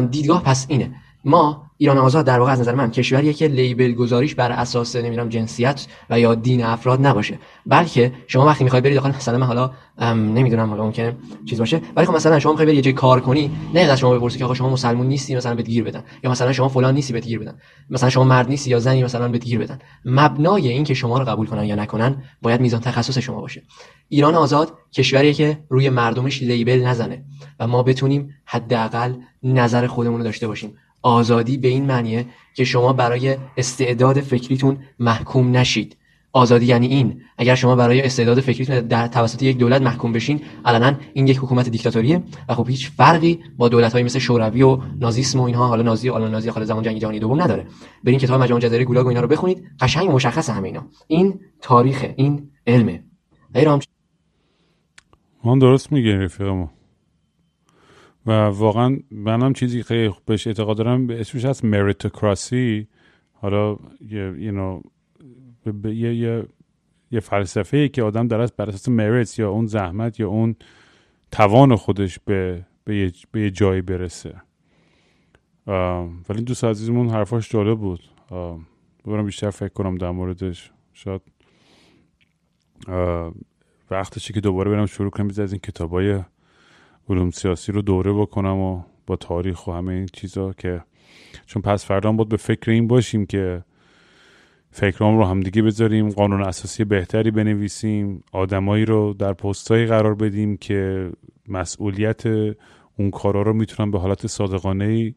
دیدگاه پس اینه. ما ایران آزاد در واقع از نظر من کشوریه که label گذاریش بر اساس نمی‌دونم جنسیت و یا دین افراد نباشه. بلکه شما وقتی می‌خوای بری داخل مثلا من حالا نمی‌دونم حالا ممکنه چیز باشه ولی خب مثلا شما می‌خوای بری یه جای کار کنی نه از شما بپرسی که آقا شما مسلمون نیستی مثلا بهت گیر بدن. یا مثلا شما فلان نیستی بهت گیر بدن. مثلا شما مرد نیستی یا زنی مثلا بهت گیر بدن. مبنای این که شما رو قبول کنن یا نکنن باید میزان تخصص شما باشه. ایران آزاد کشوریه که روی مردمش لیبل نزنه و ما بتونیم حداقل نظر خودمون رو داشته باشیم. آزادی به این معنیه که شما برای استعداد فکریتون محکوم نشید. آزادی یعنی این اگر شما برای استعداد فکریتون در توسط یک دولت محکوم بشین علنا این یک حکومت دیکتاتوریه و خب هیچ فرقی با دولت مثل شوروی و نازیسم و اینها حالا نازی آلمان نازی خالد زمان جنگ جهانی دوم نداره. برین کتاب مجموعه جزایر گولاگ و اینا رو بخونید قشنگ مشخص همه اینا. این تاریخ این علمه. ایرام من درست میگه رفیقمو و واقعا منم چیزی خیلی بهش اعتقاد دارم به اسمش هست مریتوکراسی حالا یه یه یه یه فلسفه ای که آدم در بر اساس مریت یا اون زحمت یا اون توان خودش به به یه, به یه جایی برسه. ولی دوست عزیزمون حرفاش جالب بود. ببرم بیشتر فکر کنم در موردش. شاید وقتشه که دوباره برم شروع کنم. از این کتابای علوم سیاسی رو دوره بکنم و با تاریخ و همه این چیزا که چون پس فردا بود به فکر این باشیم که فکرام رو همدیگه بذاریم قانون اساسی بهتری بنویسیم آدمایی رو در پستایی قرار بدیم که مسئولیت اون کارا رو می‌تونن به حالت صادقانه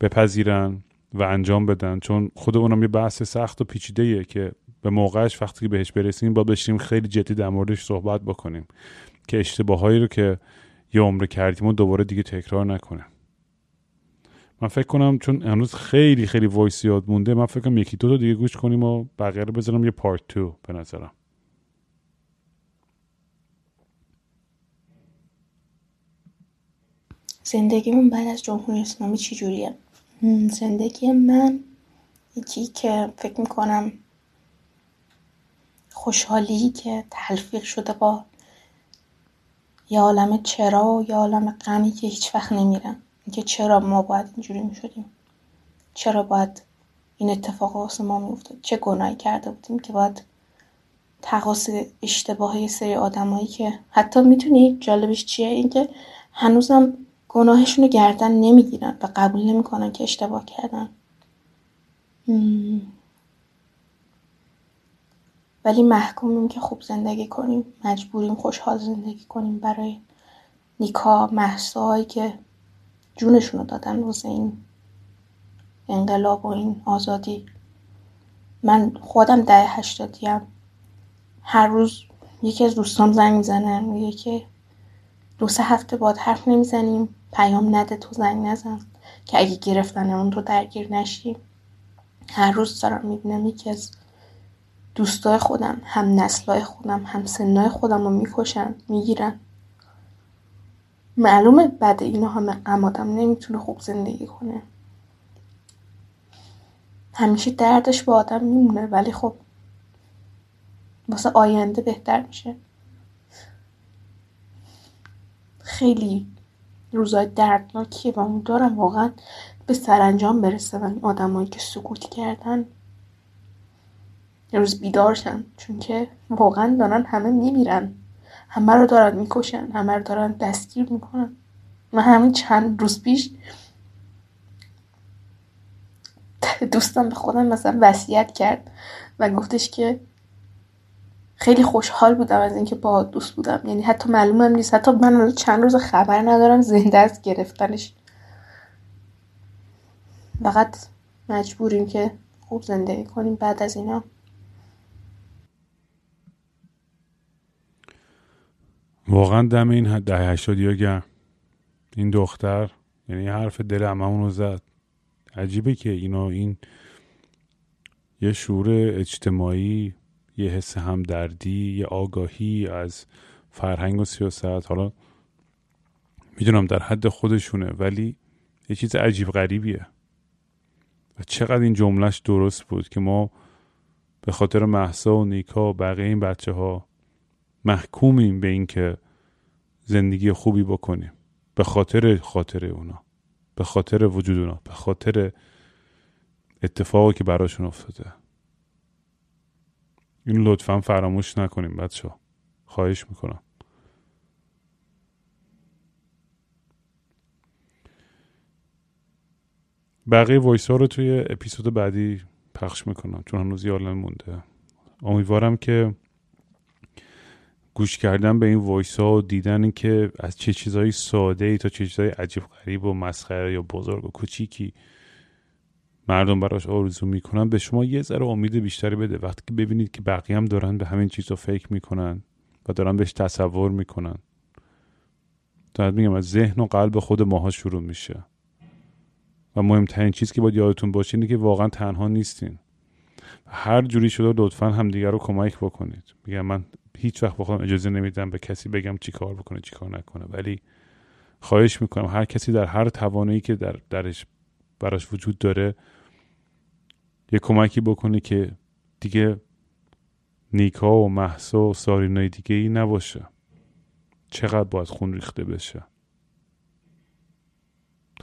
بپذیرن و انجام بدن. چون خود اونم یه بحث سخت و پیچیده که به موقعش وقتی بهش برسیم با بشیم خیلی جدی در موردش صحبت بکنیم که اشتباهایی رو که یه عمر کردیم و دوباره دیگه تکرار نکنیم من فکر کنم چون هنوز خیلی خیلی وایس یاد مونده من فکر کنم یکی دو تا دیگه گوش کنیم و بقیه رو بذارم یه پارت تو به نظرم. زندگیمون بعد از جمهوری اسلامی چجوریه؟ زندگی من یکی که فکر می‌کنم خوشحالی که تلفیق شده با یه عالم چرا و یه عالم غمی که هیچ وقت نمیرن اینکه چرا ما باید اینجوری می‌شدیم؟ چرا باید این اتفاق واسه ما میافتاد؟ چه گناهی کرده بودیم که باید تقاس اشتباه سری آدمایی که حتی می‌تونی جالبش چیه؟ اینکه هنوزم گناهشون رو گردن نمی‌گیرن و قبول نمی‌کنن که اشتباه کردن. ولی محکومیم که خوب زندگی کنیم مجبوریم خوشحال زندگی کنیم برای نیکا محسایی که جونشون رو دادن واسه این انقلاب و این آزادی. من خودم ده هشتادیم هر روز یکی از دوستان زنگ می‌زنن میگه که دو سه هفته بعد حرف نمی‌زنیم پیام نده تو زنگ نزن که اگه گرفتن اون رو درگیر نشیم هر روز دارم می‌بینم یکی از دوستای خودم هم نسلای خودم هم سنای خودم رو می‌کشن می‌گیرن. معلومه بعد اینا همه غم آدم نمی‌تونه خوب زندگی کنه. همیشه دردش با آدم میمونه ولی خب واسه آینده بهتر میشه. خیلی روزای دردناکیه و امیدوارم واقعا به سرانجام برسه و آدمایی که سکوت کردن یه روز بیدارشن چون که واقعا دارن همه میمیرن. همه رو دارن می‌کشن همه رو دارن دستگیر می‌کنن. من همین چند روز پیش دوستم به خودم مثلا وصیت کرد و گفتش که خیلی خوشحال بودم از اینکه با دوست بودم. یعنی حتی معلومم نیست. حتی من چند روز خبر ندارم زنده از گرفتنش. فقط مجبوریم که خوب زندگی کنیم بعد از اینا. واقعا دم این ده هشتادی گرم. این دختر یعنی حرف دل هممون رو زد. عجیبه که اینا این یه شعور اجتماعی یه حس همدردی یه آگاهی از فرهنگ و سیاست. حالا می‌دونم در حد خودشونه ولی یه چیز عجیب غریبیه. و چقدر این جملهش درست بود که ما به خاطر محسا و نیکا و بقیه این بچه ها محکومیم به اینکه زندگی خوبی بکنیم. به خاطر خاطر اونا. به خاطر وجود اونا. به خاطر اتفاقی که براشون افتاده. این لطفا فراموش نکنیم بچه خواهش می‌کنم. بقیه voice ها رو توی اپیزود بعدی پخش می‌کنم. چون هنوز یادم مونده امیدوارم که گوش کردن به این voice ها و دیدن که از چه چیزهای ساده ای تا چه چیزهای عجیب غریب و مسخره یا بزرگ و کوچیکی مردم براش آرزو می‌کنن به شما یه ذره امید بیشتری بده. وقتی که ببینید که بقیه هم دارن به همین چیزا فکر می‌کنن و دارن بهش تصور می‌کنن. دارم میگم از ذهن و قلب خود ماها شروع میشه. و مهمترین چیز که باید یادتون باشه اینه که واقعا تنها نیستین. هر جوری شده لطفا همدیگر رو کمک بکنید. میگم من هیچ وقت بخوام اجازه نمیدم به کسی بگم چی کار بکنه چی کار نکنه. ولی خواهش می‌کنم هر کسی در هر توانایی که در درش براش وجود داره یه کمکی بکنه که دیگه نیکا و محسا و سارینای دیگه ای نباشه. چقدر باید خون ریخته بشه؟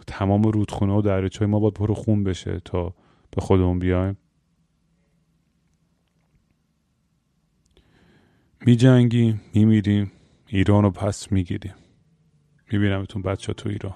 تمام رودخونه و دریاچه ما باید پر خون بشه تا به خودمون بیایم. میجنگیم میمیریم ایران رو پس می‌گیریم میبینمتون بچه تو ایران.